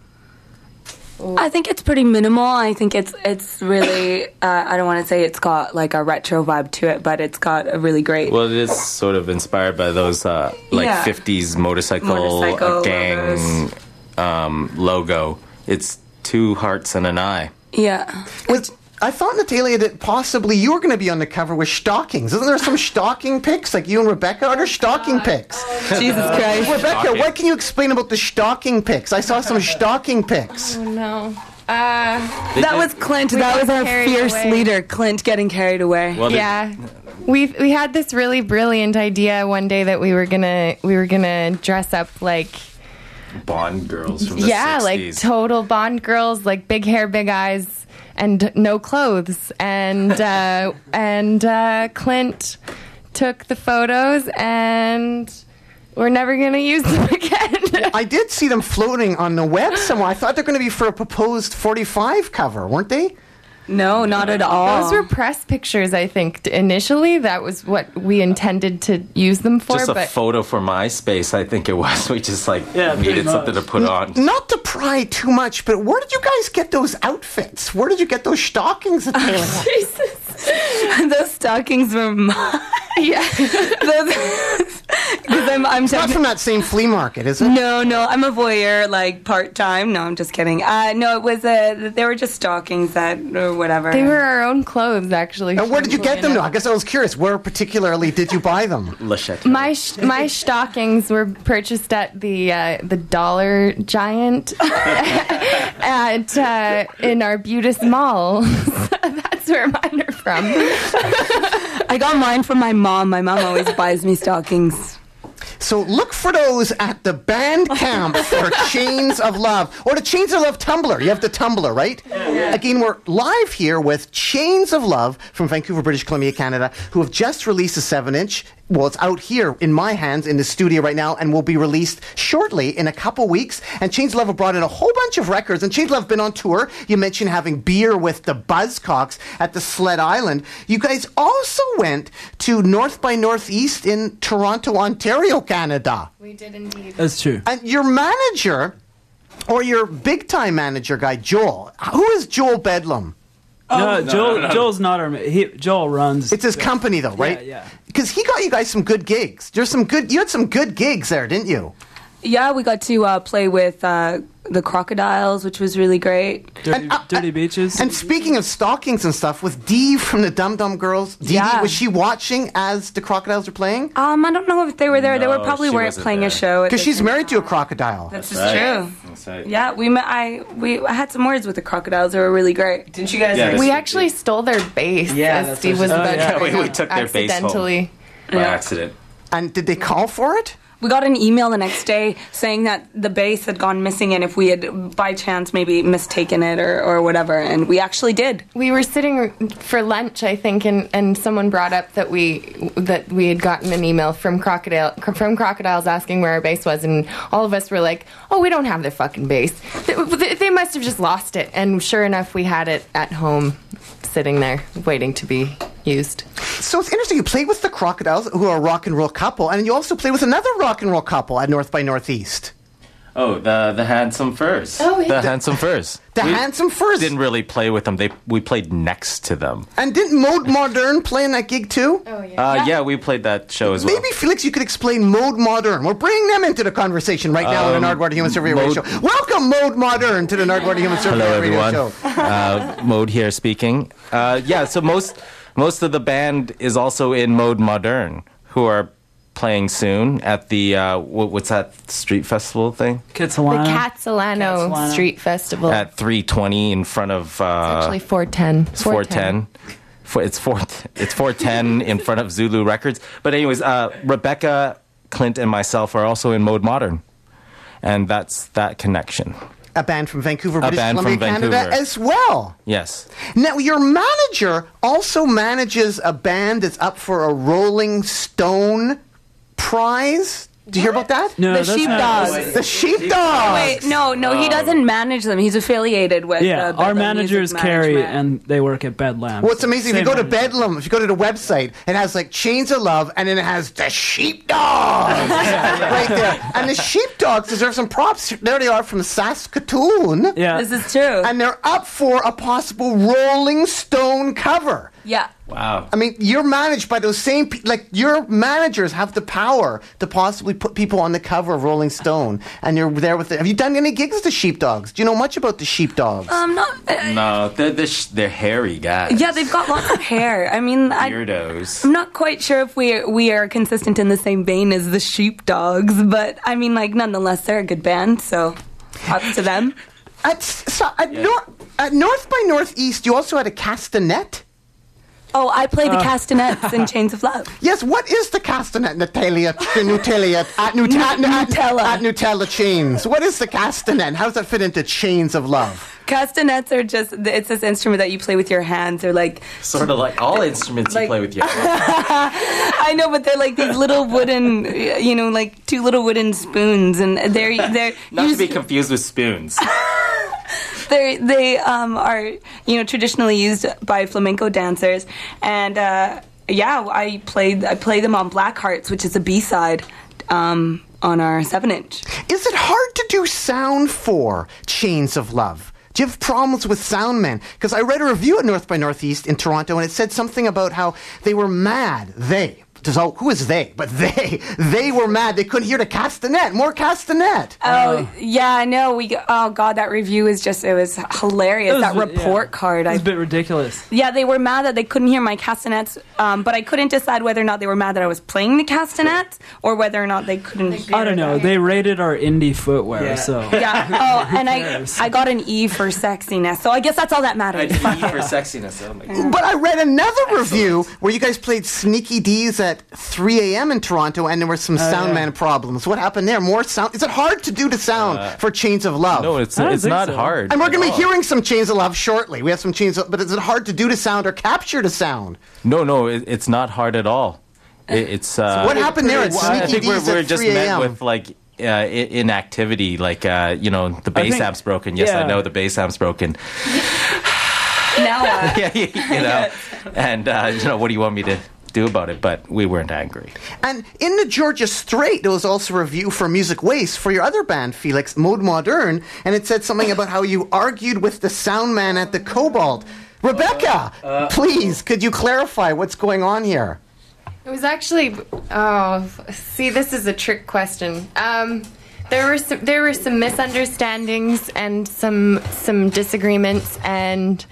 I think it's pretty minimal. I think it's it's really. Uh, I don't want to say it's got like a retro vibe to it, but it's got a really great. Well, it is sort of inspired by those uh, like Yeah. 50s motorcycle, Motorcycle gang um, logo. It's two hearts and an eye. yeah. Was, I thought, Natalia, that possibly you were going to be on the cover with stockings. Isn't there some stocking pics? Like you and Rebecca? Are there stocking pics? Jesus Christ. Rebecca, what can you explain about the stocking pics? I saw some stocking pics. Oh, no. Uh, That was Clint. That was our fierce away. leader, Clint, getting carried away. Well, yeah. We we had this really brilliant idea one day that we were gonna we were gonna dress up like Bond girls from the yeah 60s. like total Bond girls like big hair big eyes and no clothes and uh, and uh, Clint took the photos and we're never gonna use them again. I did see them floating on the web somewhere. I thought they're going to be for a proposed 45 cover, weren't they? No, not at all. Those were press pictures, I think. Initially, that was what we intended to use them for. just a but photo for MySpace, I think it was. We just like Yeah, pretty needed something to much. put on. Not to pry too much, but where did you guys get those outfits? Where did you get those stockings? That they Those stockings were mine. Yeah, Because I'm, I'm Not from that same flea market, is it? No, no, I'm a voyeur, like part time. No, I'm just kidding. Uh, no, it was a. they were just stockings that or whatever. they were our own clothes, actually. And where did you get them? strangely No, I guess I was curious. Where particularly did you buy them? Lachette. My sh- my stockings were purchased at the uh, the Dollar Giant at uh, in Arbutus Mall. That's where mine are from. I got mine from my mom. My mom always buys me stockings. So look for those at the band camp for Chains of Love or the Chains of Love Tumblr. You have the Tumblr, right? Again, we're live here with Chains of Love from Vancouver, British Columbia, Canada, who have just released a seven-inch. Well, it's out here in my hands in the studio right now, and will be released shortly in a couple weeks. And Chains of Love have brought in a whole bunch of records. And Chains of Love have been on tour. You mentioned having beer with the Buzzcocks at the Sled Island. You guys also went to North by Northeast in Toronto, Ontario, Canada. We did indeed. That's true. And your manager, or your big time manager guy, Joel, who is Joel Bedlam? No, Joel. Joel's not our. ma- He, Joel runs. It's his company, though, right? Yeah, yeah. Because he got you guys some good gigs. There's some good. You had some good gigs there, didn't you? Yeah, we got to uh, play with uh, the crocodiles, which was really great. Dirty, And, uh, dirty beaches. And speaking of stockings and stuff, with Dee from the Dum Dum Girls, Dee Dee, Yeah. was she watching as the crocodiles were playing? Um, I don't know if they were there. they were probably weren't playing there. a show. Because she's same married to a time. crocodile. That's, is Right. true. That's right. Yeah, we met. I we I had some words with the crocodiles. They were really great. Didn't you guys? Yeah, like, We actually stole their bass Yeah, as that's Steve was I about said. to Oh, yeah, bring we- we took their bass home. accidentally. By Yeah. accident. And did they call for it? We got an email the next day saying that the bass had gone missing, and if we had by chance maybe mistaken it or, or whatever, and we actually did. We were sitting for lunch, I think, and, and someone brought up that we that we had gotten an email from crocodile from crocodiles asking where our bass was, and all of us were like, "Oh, we don't have their fucking bass. They, they- they must have just lost it." And sure enough, we had it at home, sitting there waiting to be used. So it's interesting. You played with the crocodiles, who are a rock and roll couple, and you also played with another rock and roll couple at North by Northeast. Oh, the the handsome furs. Oh, yeah. the handsome furs. The We Handsome Furs. Didn't really play with them. They we played next to them. And didn't Mode Modern play in that gig too? Oh yeah. Uh, yeah. we played that show as well. Maybe Felix, you could explain Mode Modern. We're bringing them into the conversation right now on the Um, Nardwuar Human Serviette Radio Show. Welcome, Mode Modern, to the Nardwuar Human Serviette Radio Show. Hello, Radio everyone. Show. uh, mode here speaking. Uh, yeah, so most most of the band is also in Mode Modern, who are playing soon at the uh, wh- what's that street festival thing The Kitsilano. Khatsahlano Khatsahlano. Street Festival. at 320 in front of uh, Actually, 410. It's 410. Four- It's four. It's 410 in front of Zulu Records. But anyways, uh, Rebecca, Clint, and myself are also in Mode Modern, and that's that connection. A band from Vancouver, British Columbia, from Canada, Vancouver. as well. Yes. Now, your manager also manages a band that's up for a Rolling Stone prize. Did you hear about that? No, The that's not- sheepdogs. The Sheepdogs. Wait, no, no, he doesn't manage them. He's affiliated with. Yeah, uh, our Bedlam manager is Music Carrie, Management. and they work at Bedlam. What's amazing, if you Same go to manager. Bedlam, if you go to the website, it has like Chains of Love, and then it has the Sheepdogs right there. And the Sheepdogs deserve some props. There they are from Saskatoon. Yeah, This is true. And they're up for a possible Rolling Stone cover. yeah. Wow. I mean, you're managed by those same, pe- like, your managers have the power to possibly put people on the cover of Rolling Stone, and you're there with it. Have you done any gigs with the Sheepdogs? Do you know much about the Sheepdogs? Um, not. Uh, No, they're they're, sh- they're hairy guys. yeah, they've got lots of hair. I mean, I, weirdos. I'm not quite sure if we we are consistent in the same vein as the Sheepdogs, but I mean, like, nonetheless, they're a good band. So, props to them. At, so, at, Nor- at North by Northeast, you also had a castanet? Oh, I play the uh. castanets in Chains of Love. Yes, what is the castanet, Natalia, the Nutella, at, Nut- at, at, Nutella. at Nutella Chains? What is the castanet? How does that fit into Chains of Love? Castanets are just, it's this instrument that you play with your hands. They're like, Sort of like all instruments Like- you play with your. Hands. I know, but they're like these little wooden, you know, like two little wooden spoons, and they're they're Not to be confused with spoons. they they um, are you know traditionally used by flamenco dancers, and uh, yeah, I played I play them on Black Hearts, which is a B side um, on our seven inch. Is it hard to do sound for Chains of Love? Do you have problems with sound men? Because I read a review at North by Northeast in Toronto, and it said something about how they were mad. They. So who is they? But they, they were mad. They couldn't hear the castanet. More castanet. Oh yeah, I know. We oh god, that review is just it was hilarious. It was- that report yeah. card. It was I a bit ridiculous. Yeah, they were mad that they couldn't hear my castanets, um, but I couldn't decide whether or not they were mad that I was playing the castanets or whether or not they couldn't. I don't know. They rated our indie footwear, Yeah. so yeah. Oh, and I I got an E for sexiness, so I guess that's all that matters. E for sexiness. Oh my god. But I read another review where you guys played Sneaky Dee's at 3 a.m. in Toronto, and there were some sound yeah. man problems. What happened there? More sound? Is it hard to do the sound for Chains of Love? No, it's don't it's not so. hard. and we're going to be hearing some Chains of Love shortly. We have some Chains, of, but is it hard to do the sound or capture the sound? No, no, it, it's not hard at all. It, it's uh, what happened there at Well, I Sneaky think we're, we're at just met with like uh, inactivity, like uh, you know the bass think- amp's broken. Yes, I know the bass amp's broken. now, uh, yeah, you know, and uh, you know what do you want me to do about it? But we weren't angry. And in the Georgia Straight, there was also a review for Music Waste for your other band, Felix, Mode Modern, and it said something about how you argued with the sound man at the Cobalt. Rebecca, Uh, please, could you clarify what's going on here? It was actually. Oh, see, this is a trick question. Um, there were some, there were some misunderstandings and some some disagreements and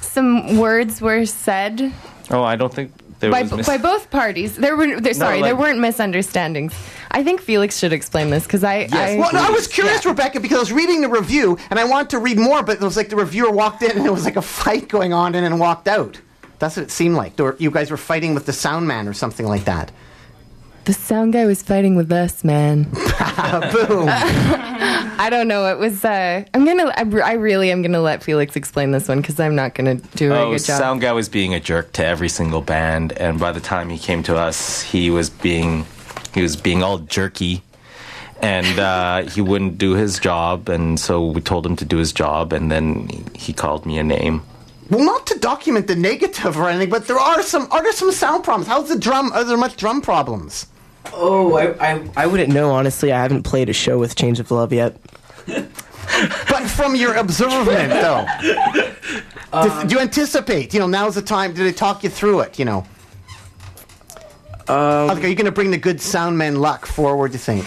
some words were said Oh, I don't think there by, was. mis- by both parties. There were there, sorry, there like- weren't misunderstandings. I think Felix should explain this because I, I well, no, I was curious, Rebecca, because I was reading the review and I wanted to read more, but it was like the reviewer walked in and it was like a fight going on and then walked out. That's what it seemed like. Or you guys were fighting with the sound man or something like that. The sound guy was fighting with us, man. Boom. I don't know. It was. Uh, I'm gonna. I, I really am gonna let Felix explain this one because I'm not gonna do a Oh, good job. sound guy was being a jerk to every single band, and by the time he came to us, he was being he was being all jerky, and uh, he wouldn't do his job, and so we told him to do his job, and then he called me a name. Well, not to document the negative or anything, but there are some are there some sound problems? How's the drum? Are there much drum problems? Oh, I, I, I wouldn't know, honestly. I haven't played a show with Change of Love yet. But from your observement, though, do, do you anticipate? You know, now's the time. Do they talk you through it? You know, Um, like, are you going to bring the good sound man luck forward? You think?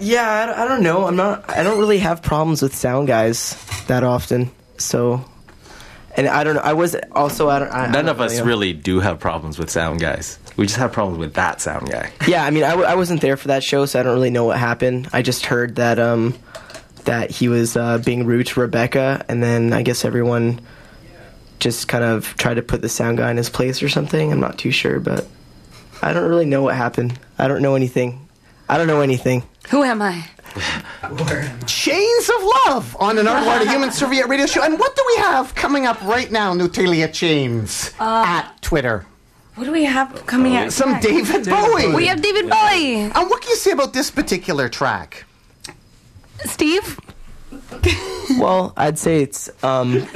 Yeah, I, don't- I don't know. I'm not. I don't really have problems with sound guys that often. So, and I don't know. I was also. I don't. I, I None don't of us know. really do have problems with sound guys. We just have problems with that sound guy. Yeah, I mean, I, w- I wasn't there for that show, so I don't really know what happened. I just heard that um that he was uh, being rude to Rebecca, and then I guess everyone just kind of tried to put the sound guy in his place or something. I'm not too sure, but I don't really know what happened. I don't know anything. I don't know anything. Who am I? Chains of Love on an Art War, a Human Serviette radio show. And what do we have coming up right now, Nutalia Chains, at Twitter? What do we have coming out? Some David Bowie. We have David Bowie. And what can you say about this particular track? Steve? Well, I'd say it's um.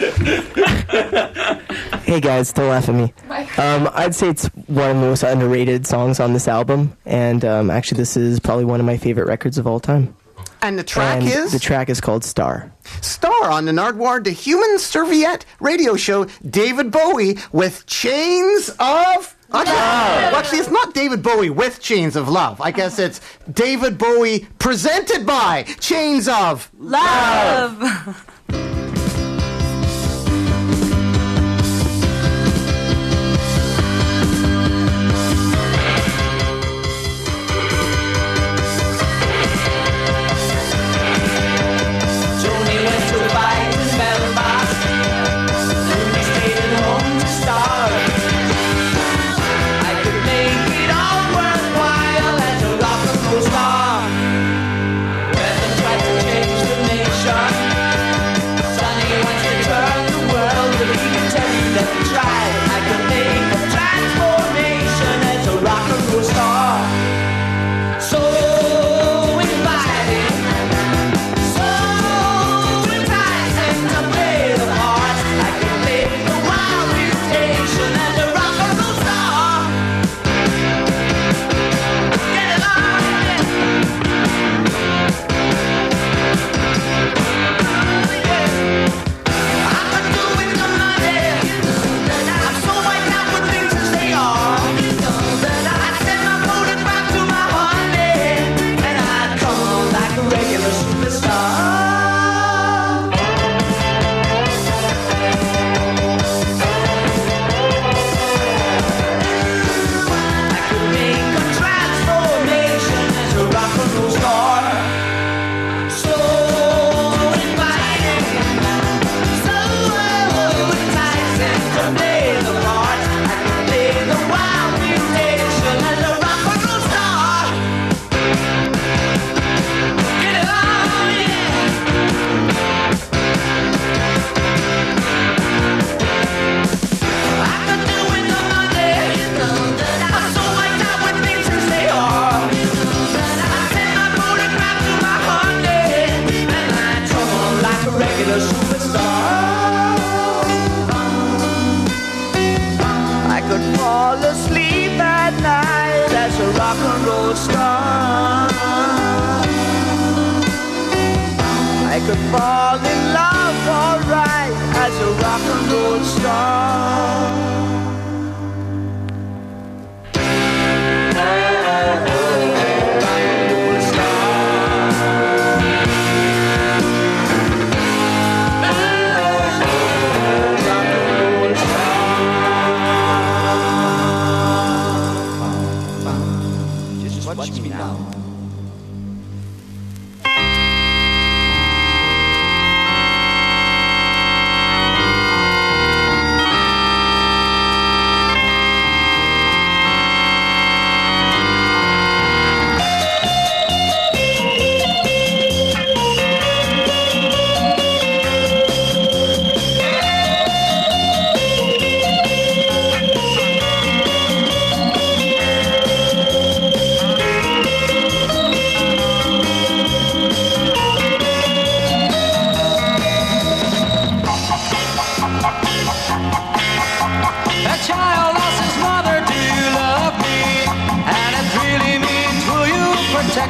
hey guys, don't laugh at me. Um, I'd say it's one of the most underrated songs on this album, and um, actually, this is probably one of my favorite records of all time. And the track And is the track is called Star. Star on the Nardwuar, the Human Serviette radio show. David Bowie with Chains of. Actually, well, actually, it's not David Bowie with Chains of Love. I guess it's David Bowie presented by Chains of Love. Joni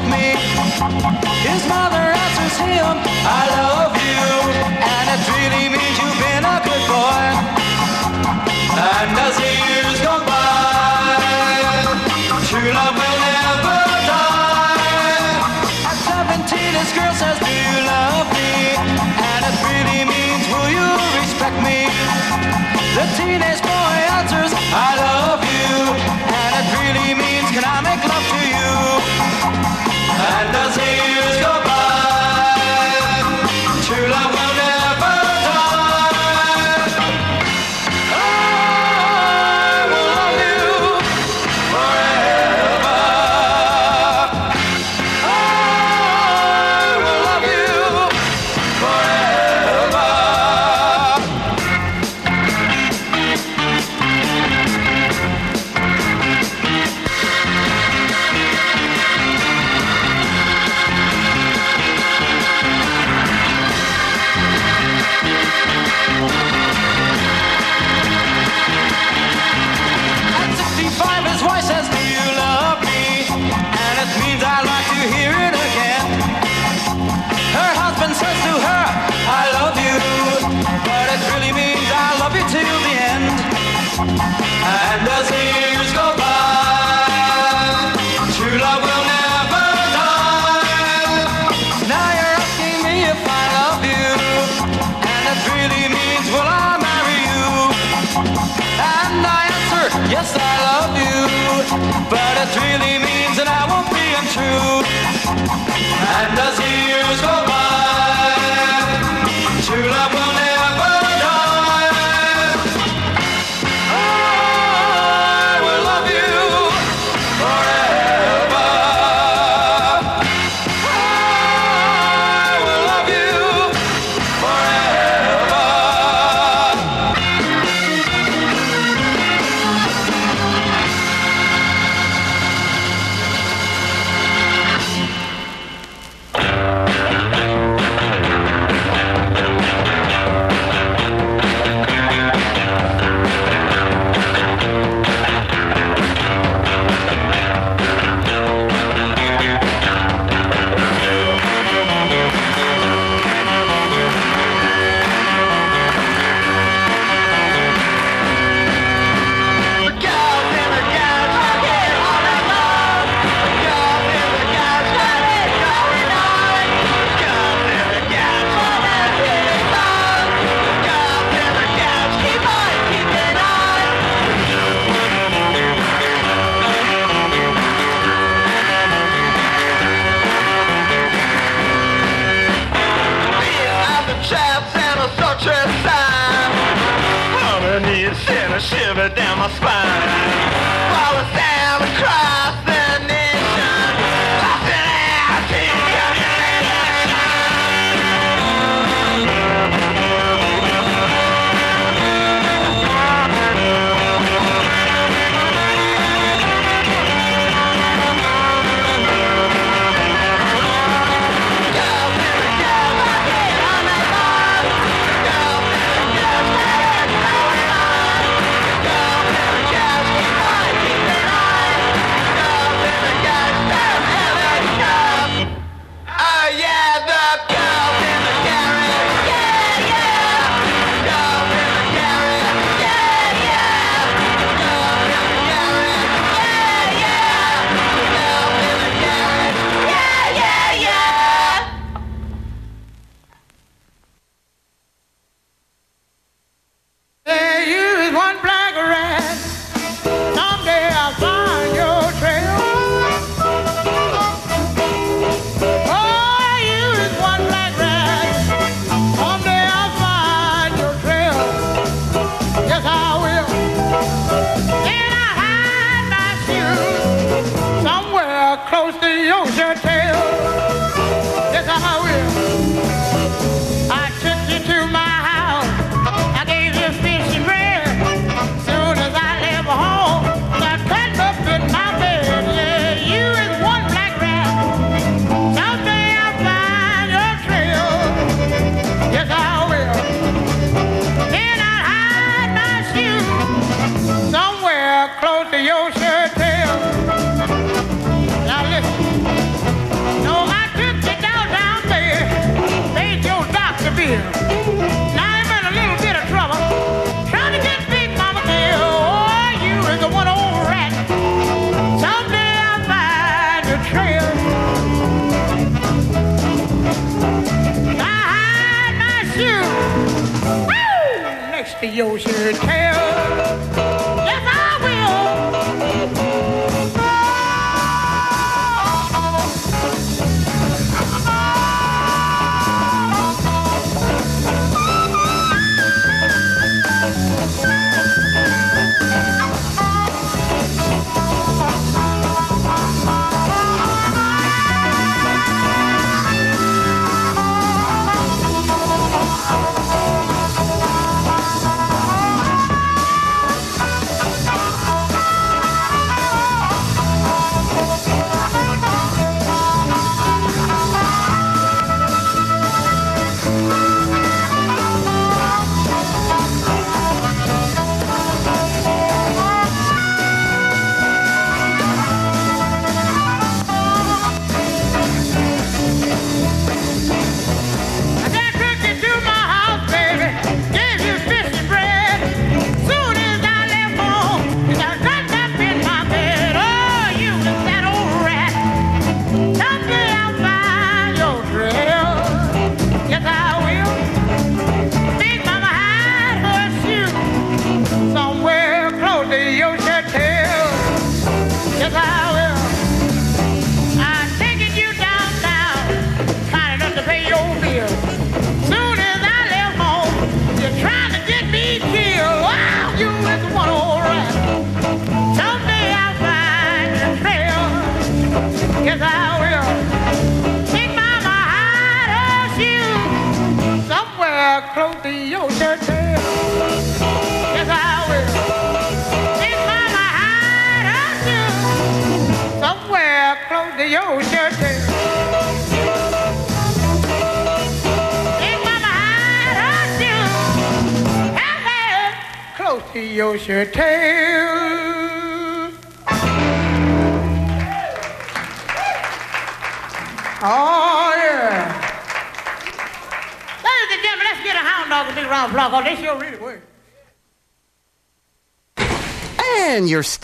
me. His mother answers him, I love damn, my spy.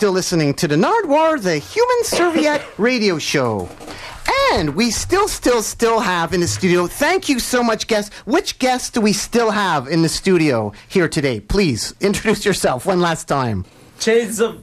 Still listening to the Nardwuar, the Human Serviette radio show. And we still, still, still have in the studio. Thank you so much, guests. Which guests do we still have in the studio here today? Please introduce yourself one last time. Chains of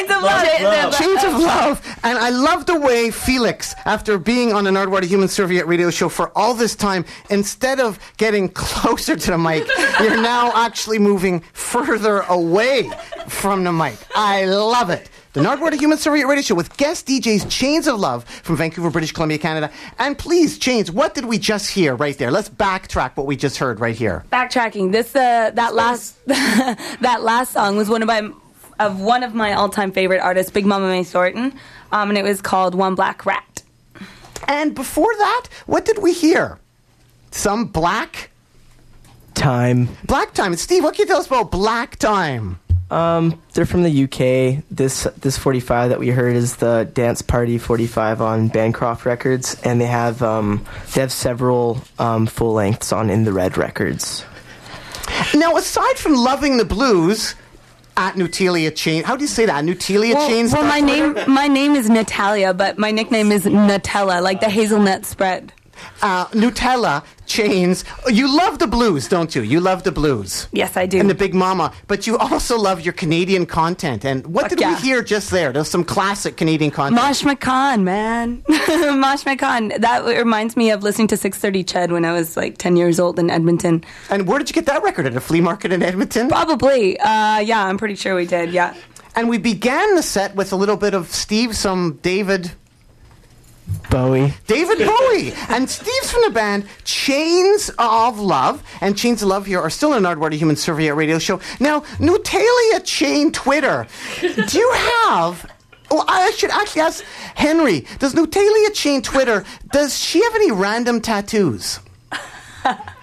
Chains of love. Chains of Love. And I love the way Felix, after being on the Nardwuar Human Serviette radio show for all this time, instead of getting closer to the mic, you're now actually moving further away from the mic. I love it. The Nardwuar the Human Serviette radio show with guest DJs Chains of Love from Vancouver, British Columbia, Canada. And please, Chains, what did we just hear right there? Let's backtrack what we just heard right here. Backtracking. This uh, that last that last song was one of my of one of my all time favorite artists, Big Mama May Thornton, um, and it was called One Black Rat. And before that, what did we hear? Some black time. black time. Steve, what can you tell us about black time? Um, they're from the UK. This this 45 that we heard is the Dance Party 45 on Bancroft Records, and they have um, they have several um, full lengths on In the Red Records. Now, aside from loving the blues, at Nutalia Chain, how do you say that? Nutalia Well, Chains. well, my name my name is Natalia, but my nickname is Nutella, like the hazelnut spread. Uh, Nutella Chains. You love the blues, don't you? You love the blues. Yes, I do. And the Big Mama, but you also love your Canadian content. And what Fuck did yeah. we hear just there? There's some classic Canadian content. Mashmakhan, man. Mashmakhan. That reminds me of listening to 630 Ched when I was like 10 years old in Edmonton. and where did you get that record? At a flea market in Edmonton? Probably. Uh, yeah, I'm pretty sure we did. Yeah. And we began the set with a little bit of Steve, some David. Bowie. David Bowie and Steve's from the band Chains of Love, and Chains of Love here are still an Nardwuar the Human Serviette radio show. Now, Nutalia Chain Twitter, do you have? Well, I should actually ask Henry. Does Nutalia Chain Twitter? Does she have any random tattoos?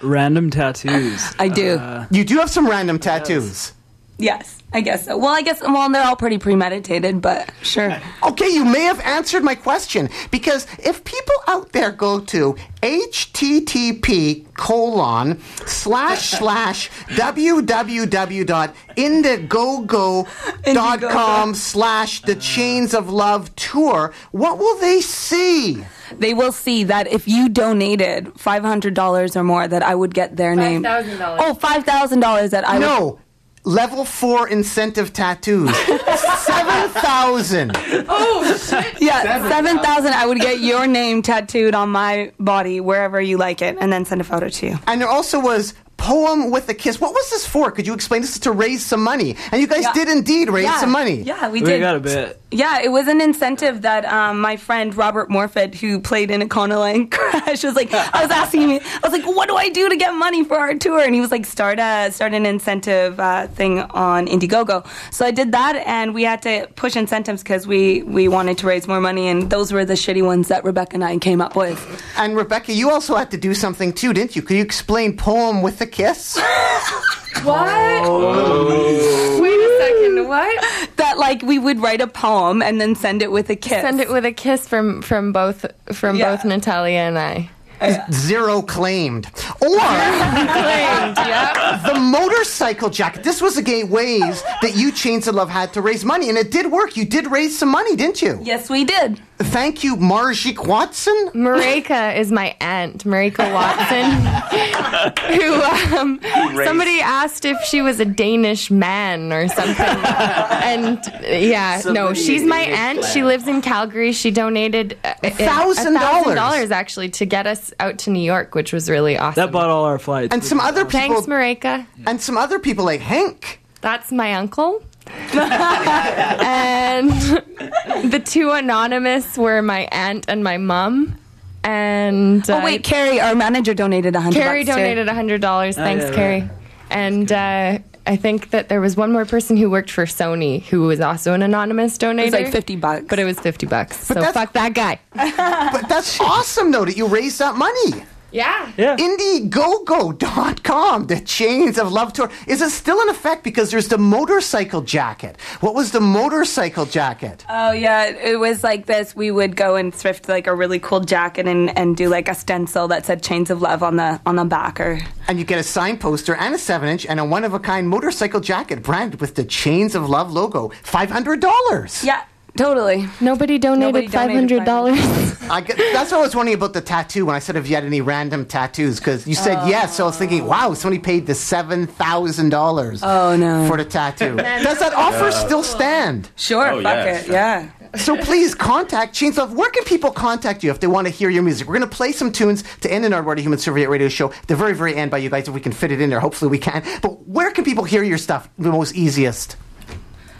Random tattoos. I do. Uh, You do have some random tattoos. Yes, I guess so. Well, I guess well they're all pretty premeditated, but sure. Okay, you may have answered my question because if people out there go to http colon slash slash www.indiegogo.com slash the chains of love tour, what will they see? They will see that if you donated five hundred dollars or more, that I would get their name. $5,000. Oh, five thousand dollars that I would No. Level four incentive tattoos. Seven thousand. Oh, shit. Yeah, seven thousand. I would get your name tattooed on my body wherever you like it, and then send a photo to you. And there also was poem with a kiss. What was this for? Could you explain this to raise some money? And you guys Yeah. did indeed raise Yeah. some money. Yeah, we did. We got a bit. Yeah, it was an incentive that um, my friend Robert Morford, who played in Econoline Crash, was like, I was asking me, I was like, what do I do to get money for our tour? And he was like, start a start an incentive uh, thing on Indiegogo. So I did that, and we had to push incentives because we we wanted to raise more money, and those were the shitty ones that Rebecca and I came up with. And Rebecca, you also had to do something too, didn't you? Could you explain poem with a kiss? What? Wait second. What? That like we would write a poem and then send it with a kiss. Send it with a kiss from from both from Yeah. both Natalia and I. Zero claimed. Or Claimed, yeah. the motorcycle jacket. This was a gay ways that you Chains of Love had to raise money, and it did work. You did raise some money, didn't you? Yes, we did. Thank you, Marika Watson. Marika is my aunt, Marika Watson, who um, somebody asked if she was a Danish man or something, and yeah, no, she's my Danish aunt. land. She lives in Calgary. She donated uh, uh, $1,000. $1,000 actually to get us out to New York, which was really awesome. That bought all our flights. And some other people. Thanks, Marika. and some other people like Hank. That's my uncle. and the two anonymous were my aunt and my mom. And Oh uh, wait, Carrie, our manager donated a hundred. Carrie bucks, too. donated hundred dollars. Thanks, yeah, Carrie. And uh, I think that there was one more person who worked for Sony who was also an anonymous donator. It was like fifty bucks. but it was fifty bucks. so fuck that guy. But that's awesome, though, that you raised that money. Yeah. yeah. Indiegogo.com, the Chains of Love Tour. Is it still in effect? Because there's the motorcycle jacket. What was the motorcycle jacket? Oh yeah, it was like this. We would go and thrift like a really cool jacket and, and do like a stencil that said "Chains of Love" on the on the back. Or And you get a sign poster and a 7 inch and a one of a kind motorcycle jacket branded with the Chains of Love logo. $500. yeah, totally. Nobody donated Nobody five donated hundred dollars. I get, that's what I was wondering about the tattoo when I said if you had any random tattoos because you said oh. yes, so I was thinking, wow, somebody paid the seven thousand dollars. Oh, no. for the tattoo. Does that offer still stand? Sure, Oh, fuck yeah, it. Yeah. So please contact Chains Love. Where can people contact you if they want to hear your music? We're going to play some tunes to end in Nardwuar Human Serviette radio show. The very, very end by you guys, if we can fit it in there. Hopefully we can. But where can people hear your stuff the most easiest?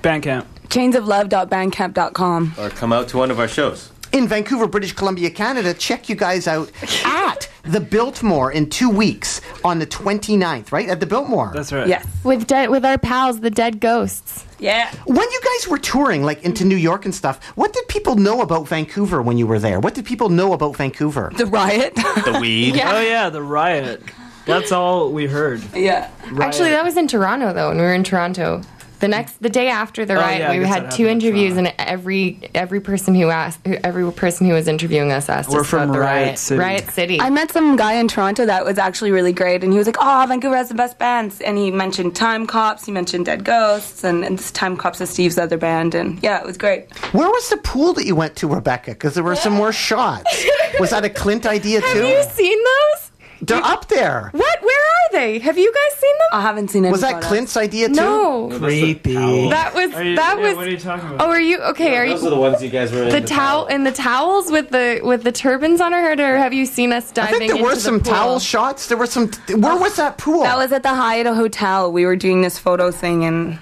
Bandcamp. Chainsoflove.bandcamp.com. Or come out to one of our shows. in Vancouver, British Columbia, Canada. Check you guys out at the Biltmore in two weeks on the 29th, right? At the Biltmore. That's right. Yes. with dead with our pals, the Dead Ghosts. Yeah. when you guys were touring, like into New York and stuff, what did people know about Vancouver when you were there? What did people know about Vancouver? The riot. The weed. Oh yeah, the riot. That's all we heard. yeah. Actually, that was in Toronto though, when we were in Toronto. The next, the day after the Oh, riot, yeah, we had two interviews, and every every person who asked, who- every person who was interviewing us asked We're us from about the Riot riot, City. Riot City. I met some guy in Toronto that was actually really great, and he was like, "Oh, Vancouver has the best bands." And he mentioned Time Cops, he mentioned Dead Ghosts, and, and Time Cops is Steve's other band, and yeah, it was great. Where was the pool that you went to, Rebecca? Because there were some more shots. Was that a Clint idea too? Have you seen those? They're up there. What? Where are they? Have you guys seen them? I haven't seen any Was that photos. Clint's idea too? no. Creepy. That was you- that yeah, was. What are you talking about? Oh, are you okay? Are Those you are the ones you guys were in. the towel and the towels with the with the turbans on our head, or have you seen us diving? I think there were into the some pool? towel shots. There were some. Where was that pool? That was at the Hyatt Hotel. We were doing this photo thing, and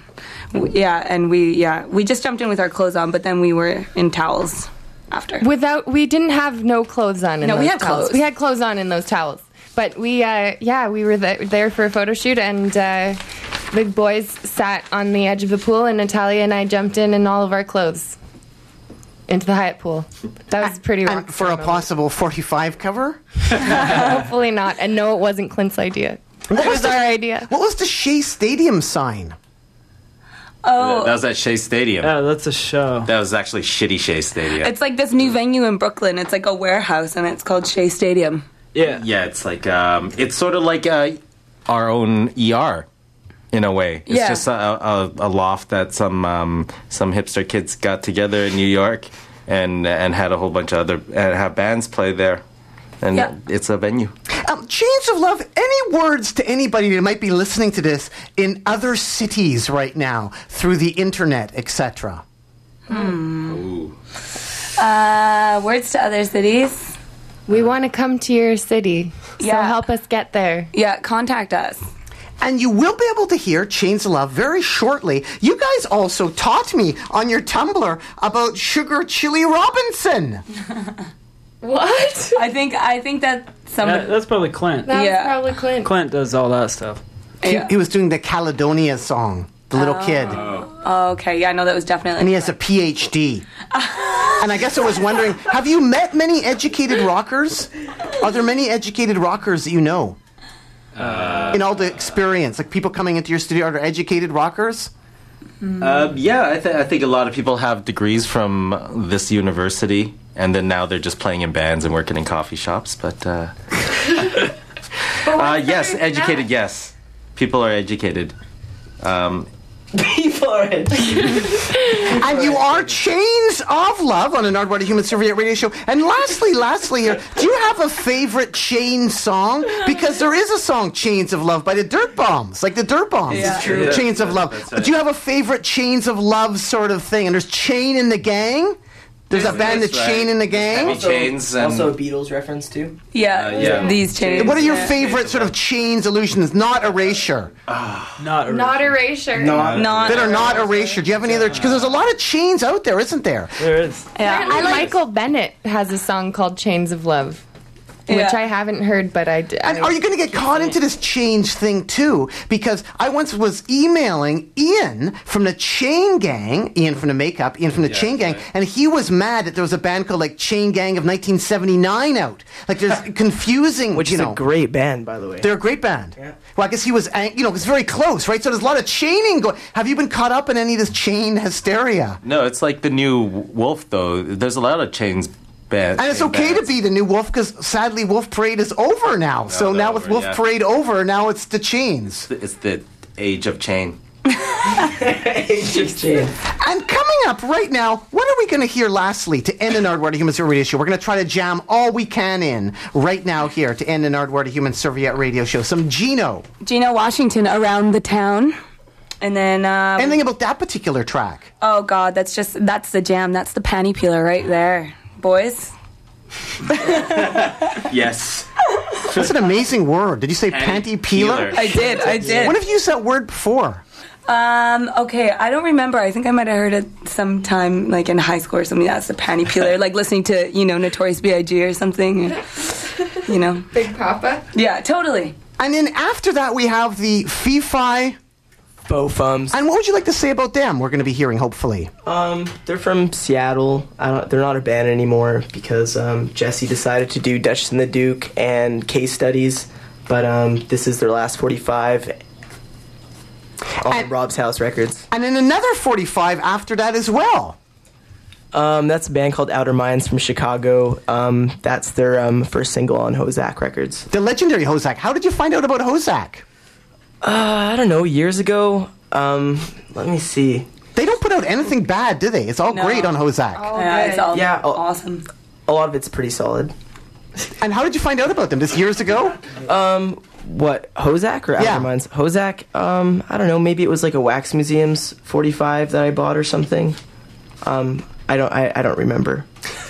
yeah, and we yeah we just jumped in with our clothes on, but then we were in towels after. Without, we didn't have no clothes on. In No, we those had towels. clothes. We had clothes on in those towels. But we, uh, yeah, we were th- there for a photo shoot, and uh, the boys sat on the edge of the pool, and Natalia and I jumped in in all of our clothes into the Hyatt pool. That was pretty rock and for a moment. possible 45 cover? Hopefully not. And no, it wasn't Clint's idea. It was our idea. What was the Shea Stadium sign? Oh. That was at Shea Stadium. Yeah, that's a show. That was actually shitty Shea Stadium. It's like this new venue in Brooklyn. It's like a warehouse, and it's called Shea Stadium. Yeah. Yeah, it's like um, it's sort of like uh, our own ER in a way. It's Yeah. just a, a, a loft that some um, some hipster kids got together in New York and and had a whole bunch of other and have bands play there, and Yeah. it's a venue. Um, Chains of Love, any words to anybody that might be listening to this in other cities right now through the internet, etc.? Uh, words to other cities. We want to come to your city, so Yeah. help us get there. Yeah, contact us. And you will be able to hear Chains of Love very shortly. You guys also taught me on your Tumblr about Sugar Chile Robinson. What? I think I think that somebody. That- that's probably Clint. That Yeah. probably Clint. Clint does all that stuff. He, Yeah. he was doing the Caledonia song, the little kid. Oh, okay, yeah, I know that was definitely. And he has a PhD. and I guess I was wondering have you met many educated rockers? Are there many educated rockers that you know? In all the experience, like people coming into your studio, are there educated rockers? Uh, yeah, I, th- I think a lot of people have degrees from this university, and then now they're just playing in bands and working in coffee shops. But, uh, uh, yes, educated. Yes, people are educated. Um, People it. And you are Chains of Love on an Nardwuar Human Serviette radio show. And lastly, lastly here, do you have a favorite Chain song? Because there is a song, Chains of Love, by the Dirtbombs. Like the Dirtbombs. Yeah. true. Chains of Love. That's. Do you have a favorite Chains of Love sort of thing? And there's Chain and the Gang? There's a band that's That's right. Chain and the Gang? Heavy Chains and also a Beatles reference too. yeah, Uh, yeah. these chains. What are your favorite sort of Chains illusions? Not Erasure. Not, Not erasure. Not That are not Erasure. Do you have any other? Because there's a lot of chains out there, isn't there? There is. Yeah, I like Michael Bennett has a song called Chains of Love, which I haven't heard, but I And are you going to get caught into this change thing too? Because I once was emailing Ian from the Chain Gang, Ian from the Makeup, Ian from the Chain Gang, and he was mad that there was a band called like Chain Gang of 1979 out. Like there's confusing, Which you is know. a great band, by the way. they're a great band. Well, I guess he was, ang- you know, it's very close, right? So there's a lot of chaining going. Have you been caught up in any of this chain hysteria? no, it's like the new Wolf, though. There's a lot of chains bands. And it's okay to be the new Wolf because sadly Wolf Parade is over now. so no, now with Wolf yeah. Parade over, now it's the chains. It's the age of chain. Age of chain. And coming up right now, what are we going to hear lastly to end an Nardwuar Human Serviette Radio Show? We're going to try to jam all we can in right now here to end an Nardwuar Human Serviette Radio Show. Some Gino. Gino Washington around the town, and then um, Anything about that particular track? oh god, that's just that's the jam. That's the panty peeler right there, boys. Yes. That's an amazing word. Did you say panty, Panty peeler? peeler. I did, I did. When have you used that word before? Um, okay, I don't remember. I think I might have heard it sometime, like in high school or something. That's the panty peeler, like listening to you know Notorious B.I.G. or something. You know, Big Poppa. yeah, totally. And then after that, we have the Fee-Fi. Faux Fums. And what would you like to say about them? We're going to be hearing, hopefully. Um, they're from Seattle. I don't, they're not a band anymore because um, Jesse decided to do Duchess and the Duke and case studies. But um, this is their last 45 on And- Rob's House Records. And then another 45 after that as well. Um, that's a band called Outer Minds from Chicago. Um, that's their um, first single on HoZac Records. The legendary HoZac. How did you find out about HoZac? Uh, I don't know, years ago. Um, let me see. They don't put out anything bad, do they? It's all No. great on HoZac. yeah, it's all Yeah, oh. awesome. A lot of it's pretty solid. And how did you find out about them? Just years ago? What HoZac or Yeah. Outer Minds? HoZac. Um, I don't know. Maybe it was like a Wax Museum's 45 that I bought or something. Um, I don't. I, I don't remember.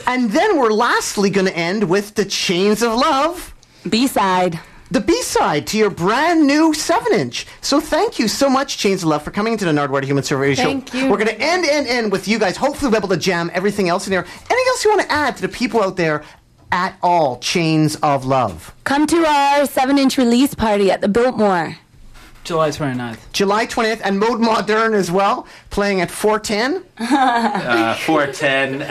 And then we're lastly going to end with the Chains of Love. B side. The B-side to your brand new 7-inch. So thank you so much, Chains of Love, for coming into the Nardwuar Human Serviette Show. Thank you. We're going to end, end, end with you guys. Hopefully we'll be able to jam everything else in there. Anything else you want to add to the people out there at all, Chains of Love? Come to our seven-inch release party at the Biltmore. July 29th. July 20th and Mode Moderne as well. Playing at 410. Uh, 410 uh,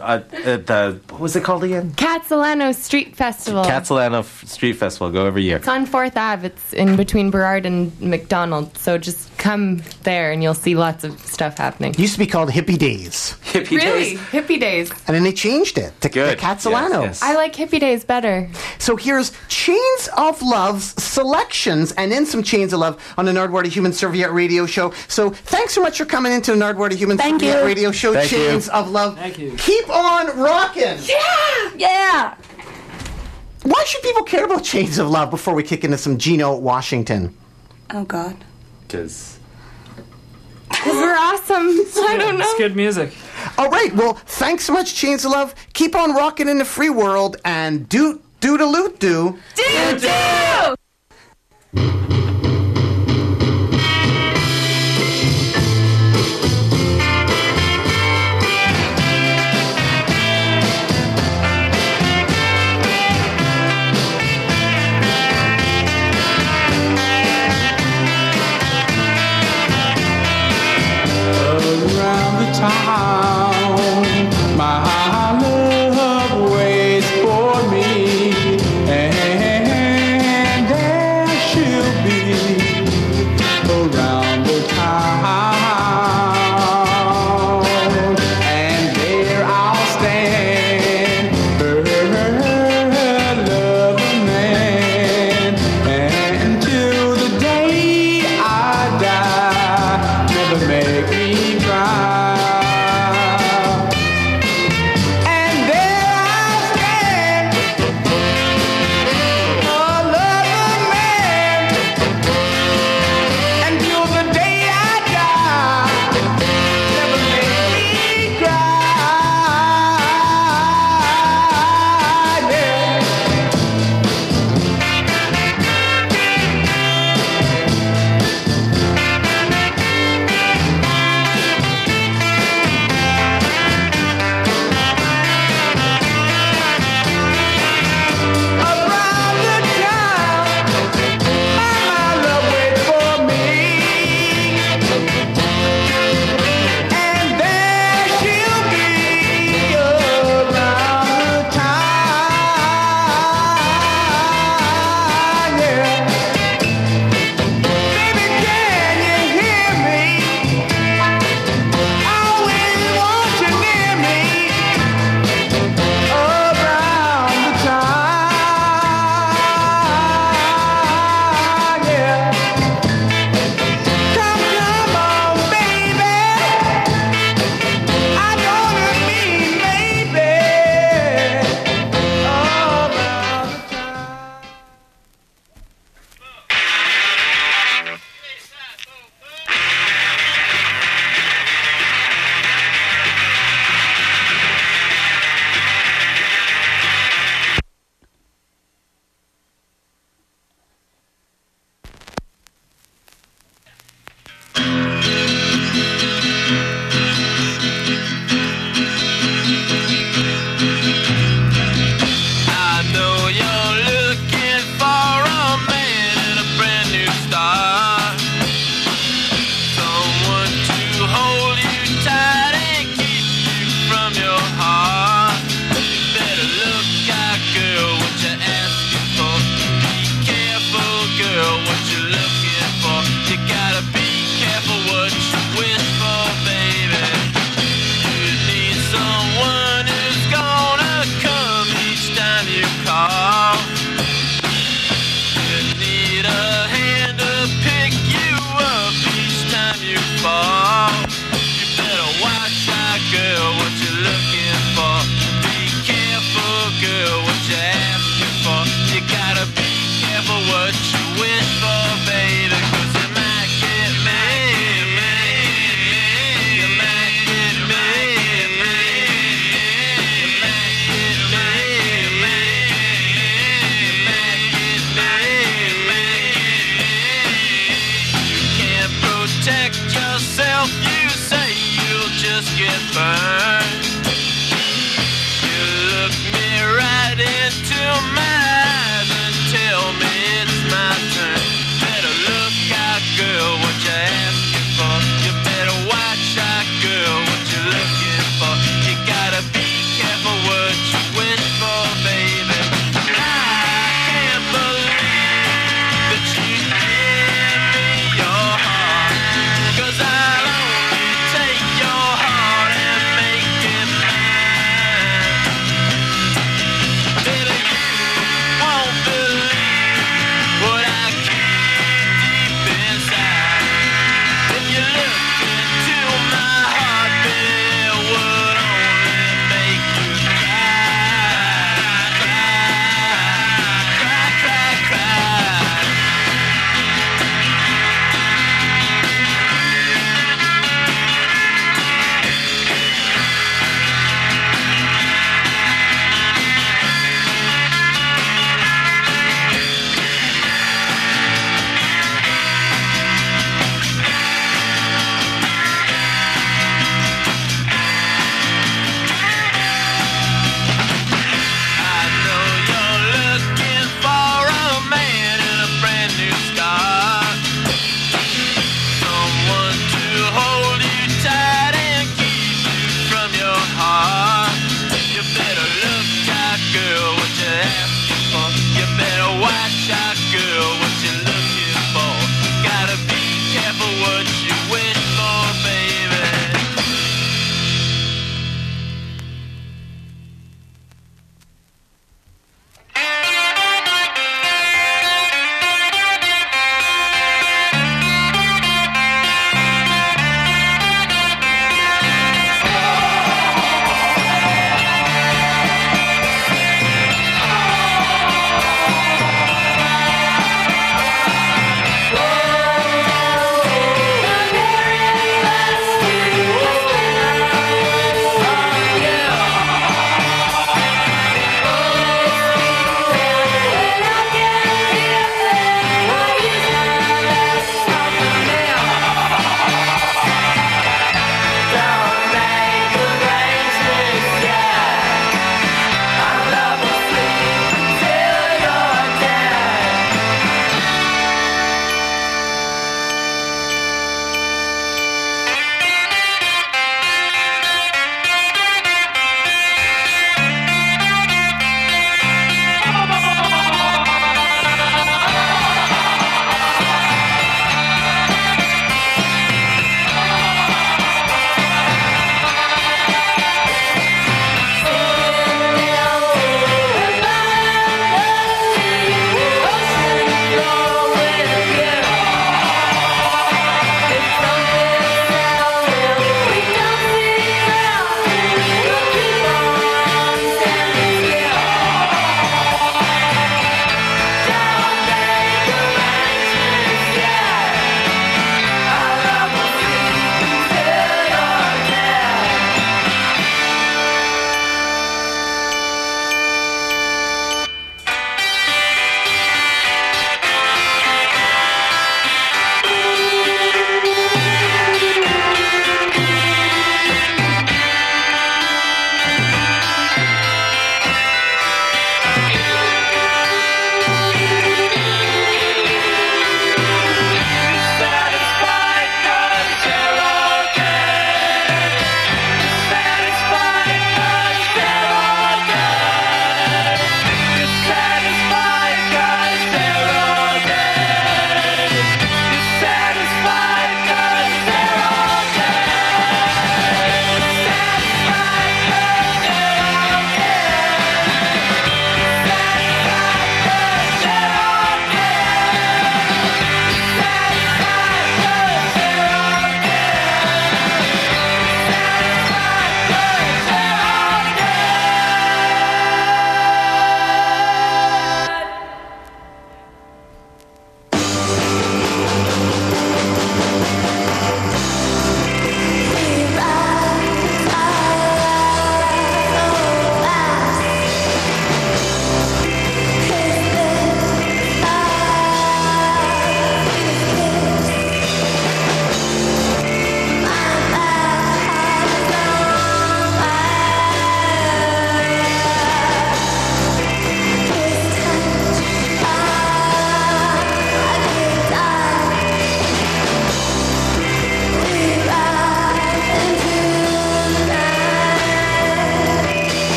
uh, at the, what was it called again? Khatsahlano Street Festival. Khatsahlano F- Street Festival. Go every year. It's on Fourth Ave. It's in between Burrard and McDonald. So just come there and you'll see lots of stuff happening. Used to be called Hippie Days, Hippie really? days. Hippie days. and then they changed it to, to Khatsahlano. Yes, yes. I like hippie days better. So here's Chains of Love's selections, and then some Chains of Love on the Nardwuar Human Serviette Radio Show. So thanks so much for coming into the Nardwuar Human Thank Serviette you. Radio Show. Thank you. Chains of Love. Thank you. Keep on rocking. Yeah. Yeah. Why should people care about Chains of Love before we kick into some Gino Washington? Oh God. Because Because we're awesome. I don't know. It's good music. All right. Well, thanks so much, Chains of Love. Keep on rocking in the free world and do do to loot do. Do do.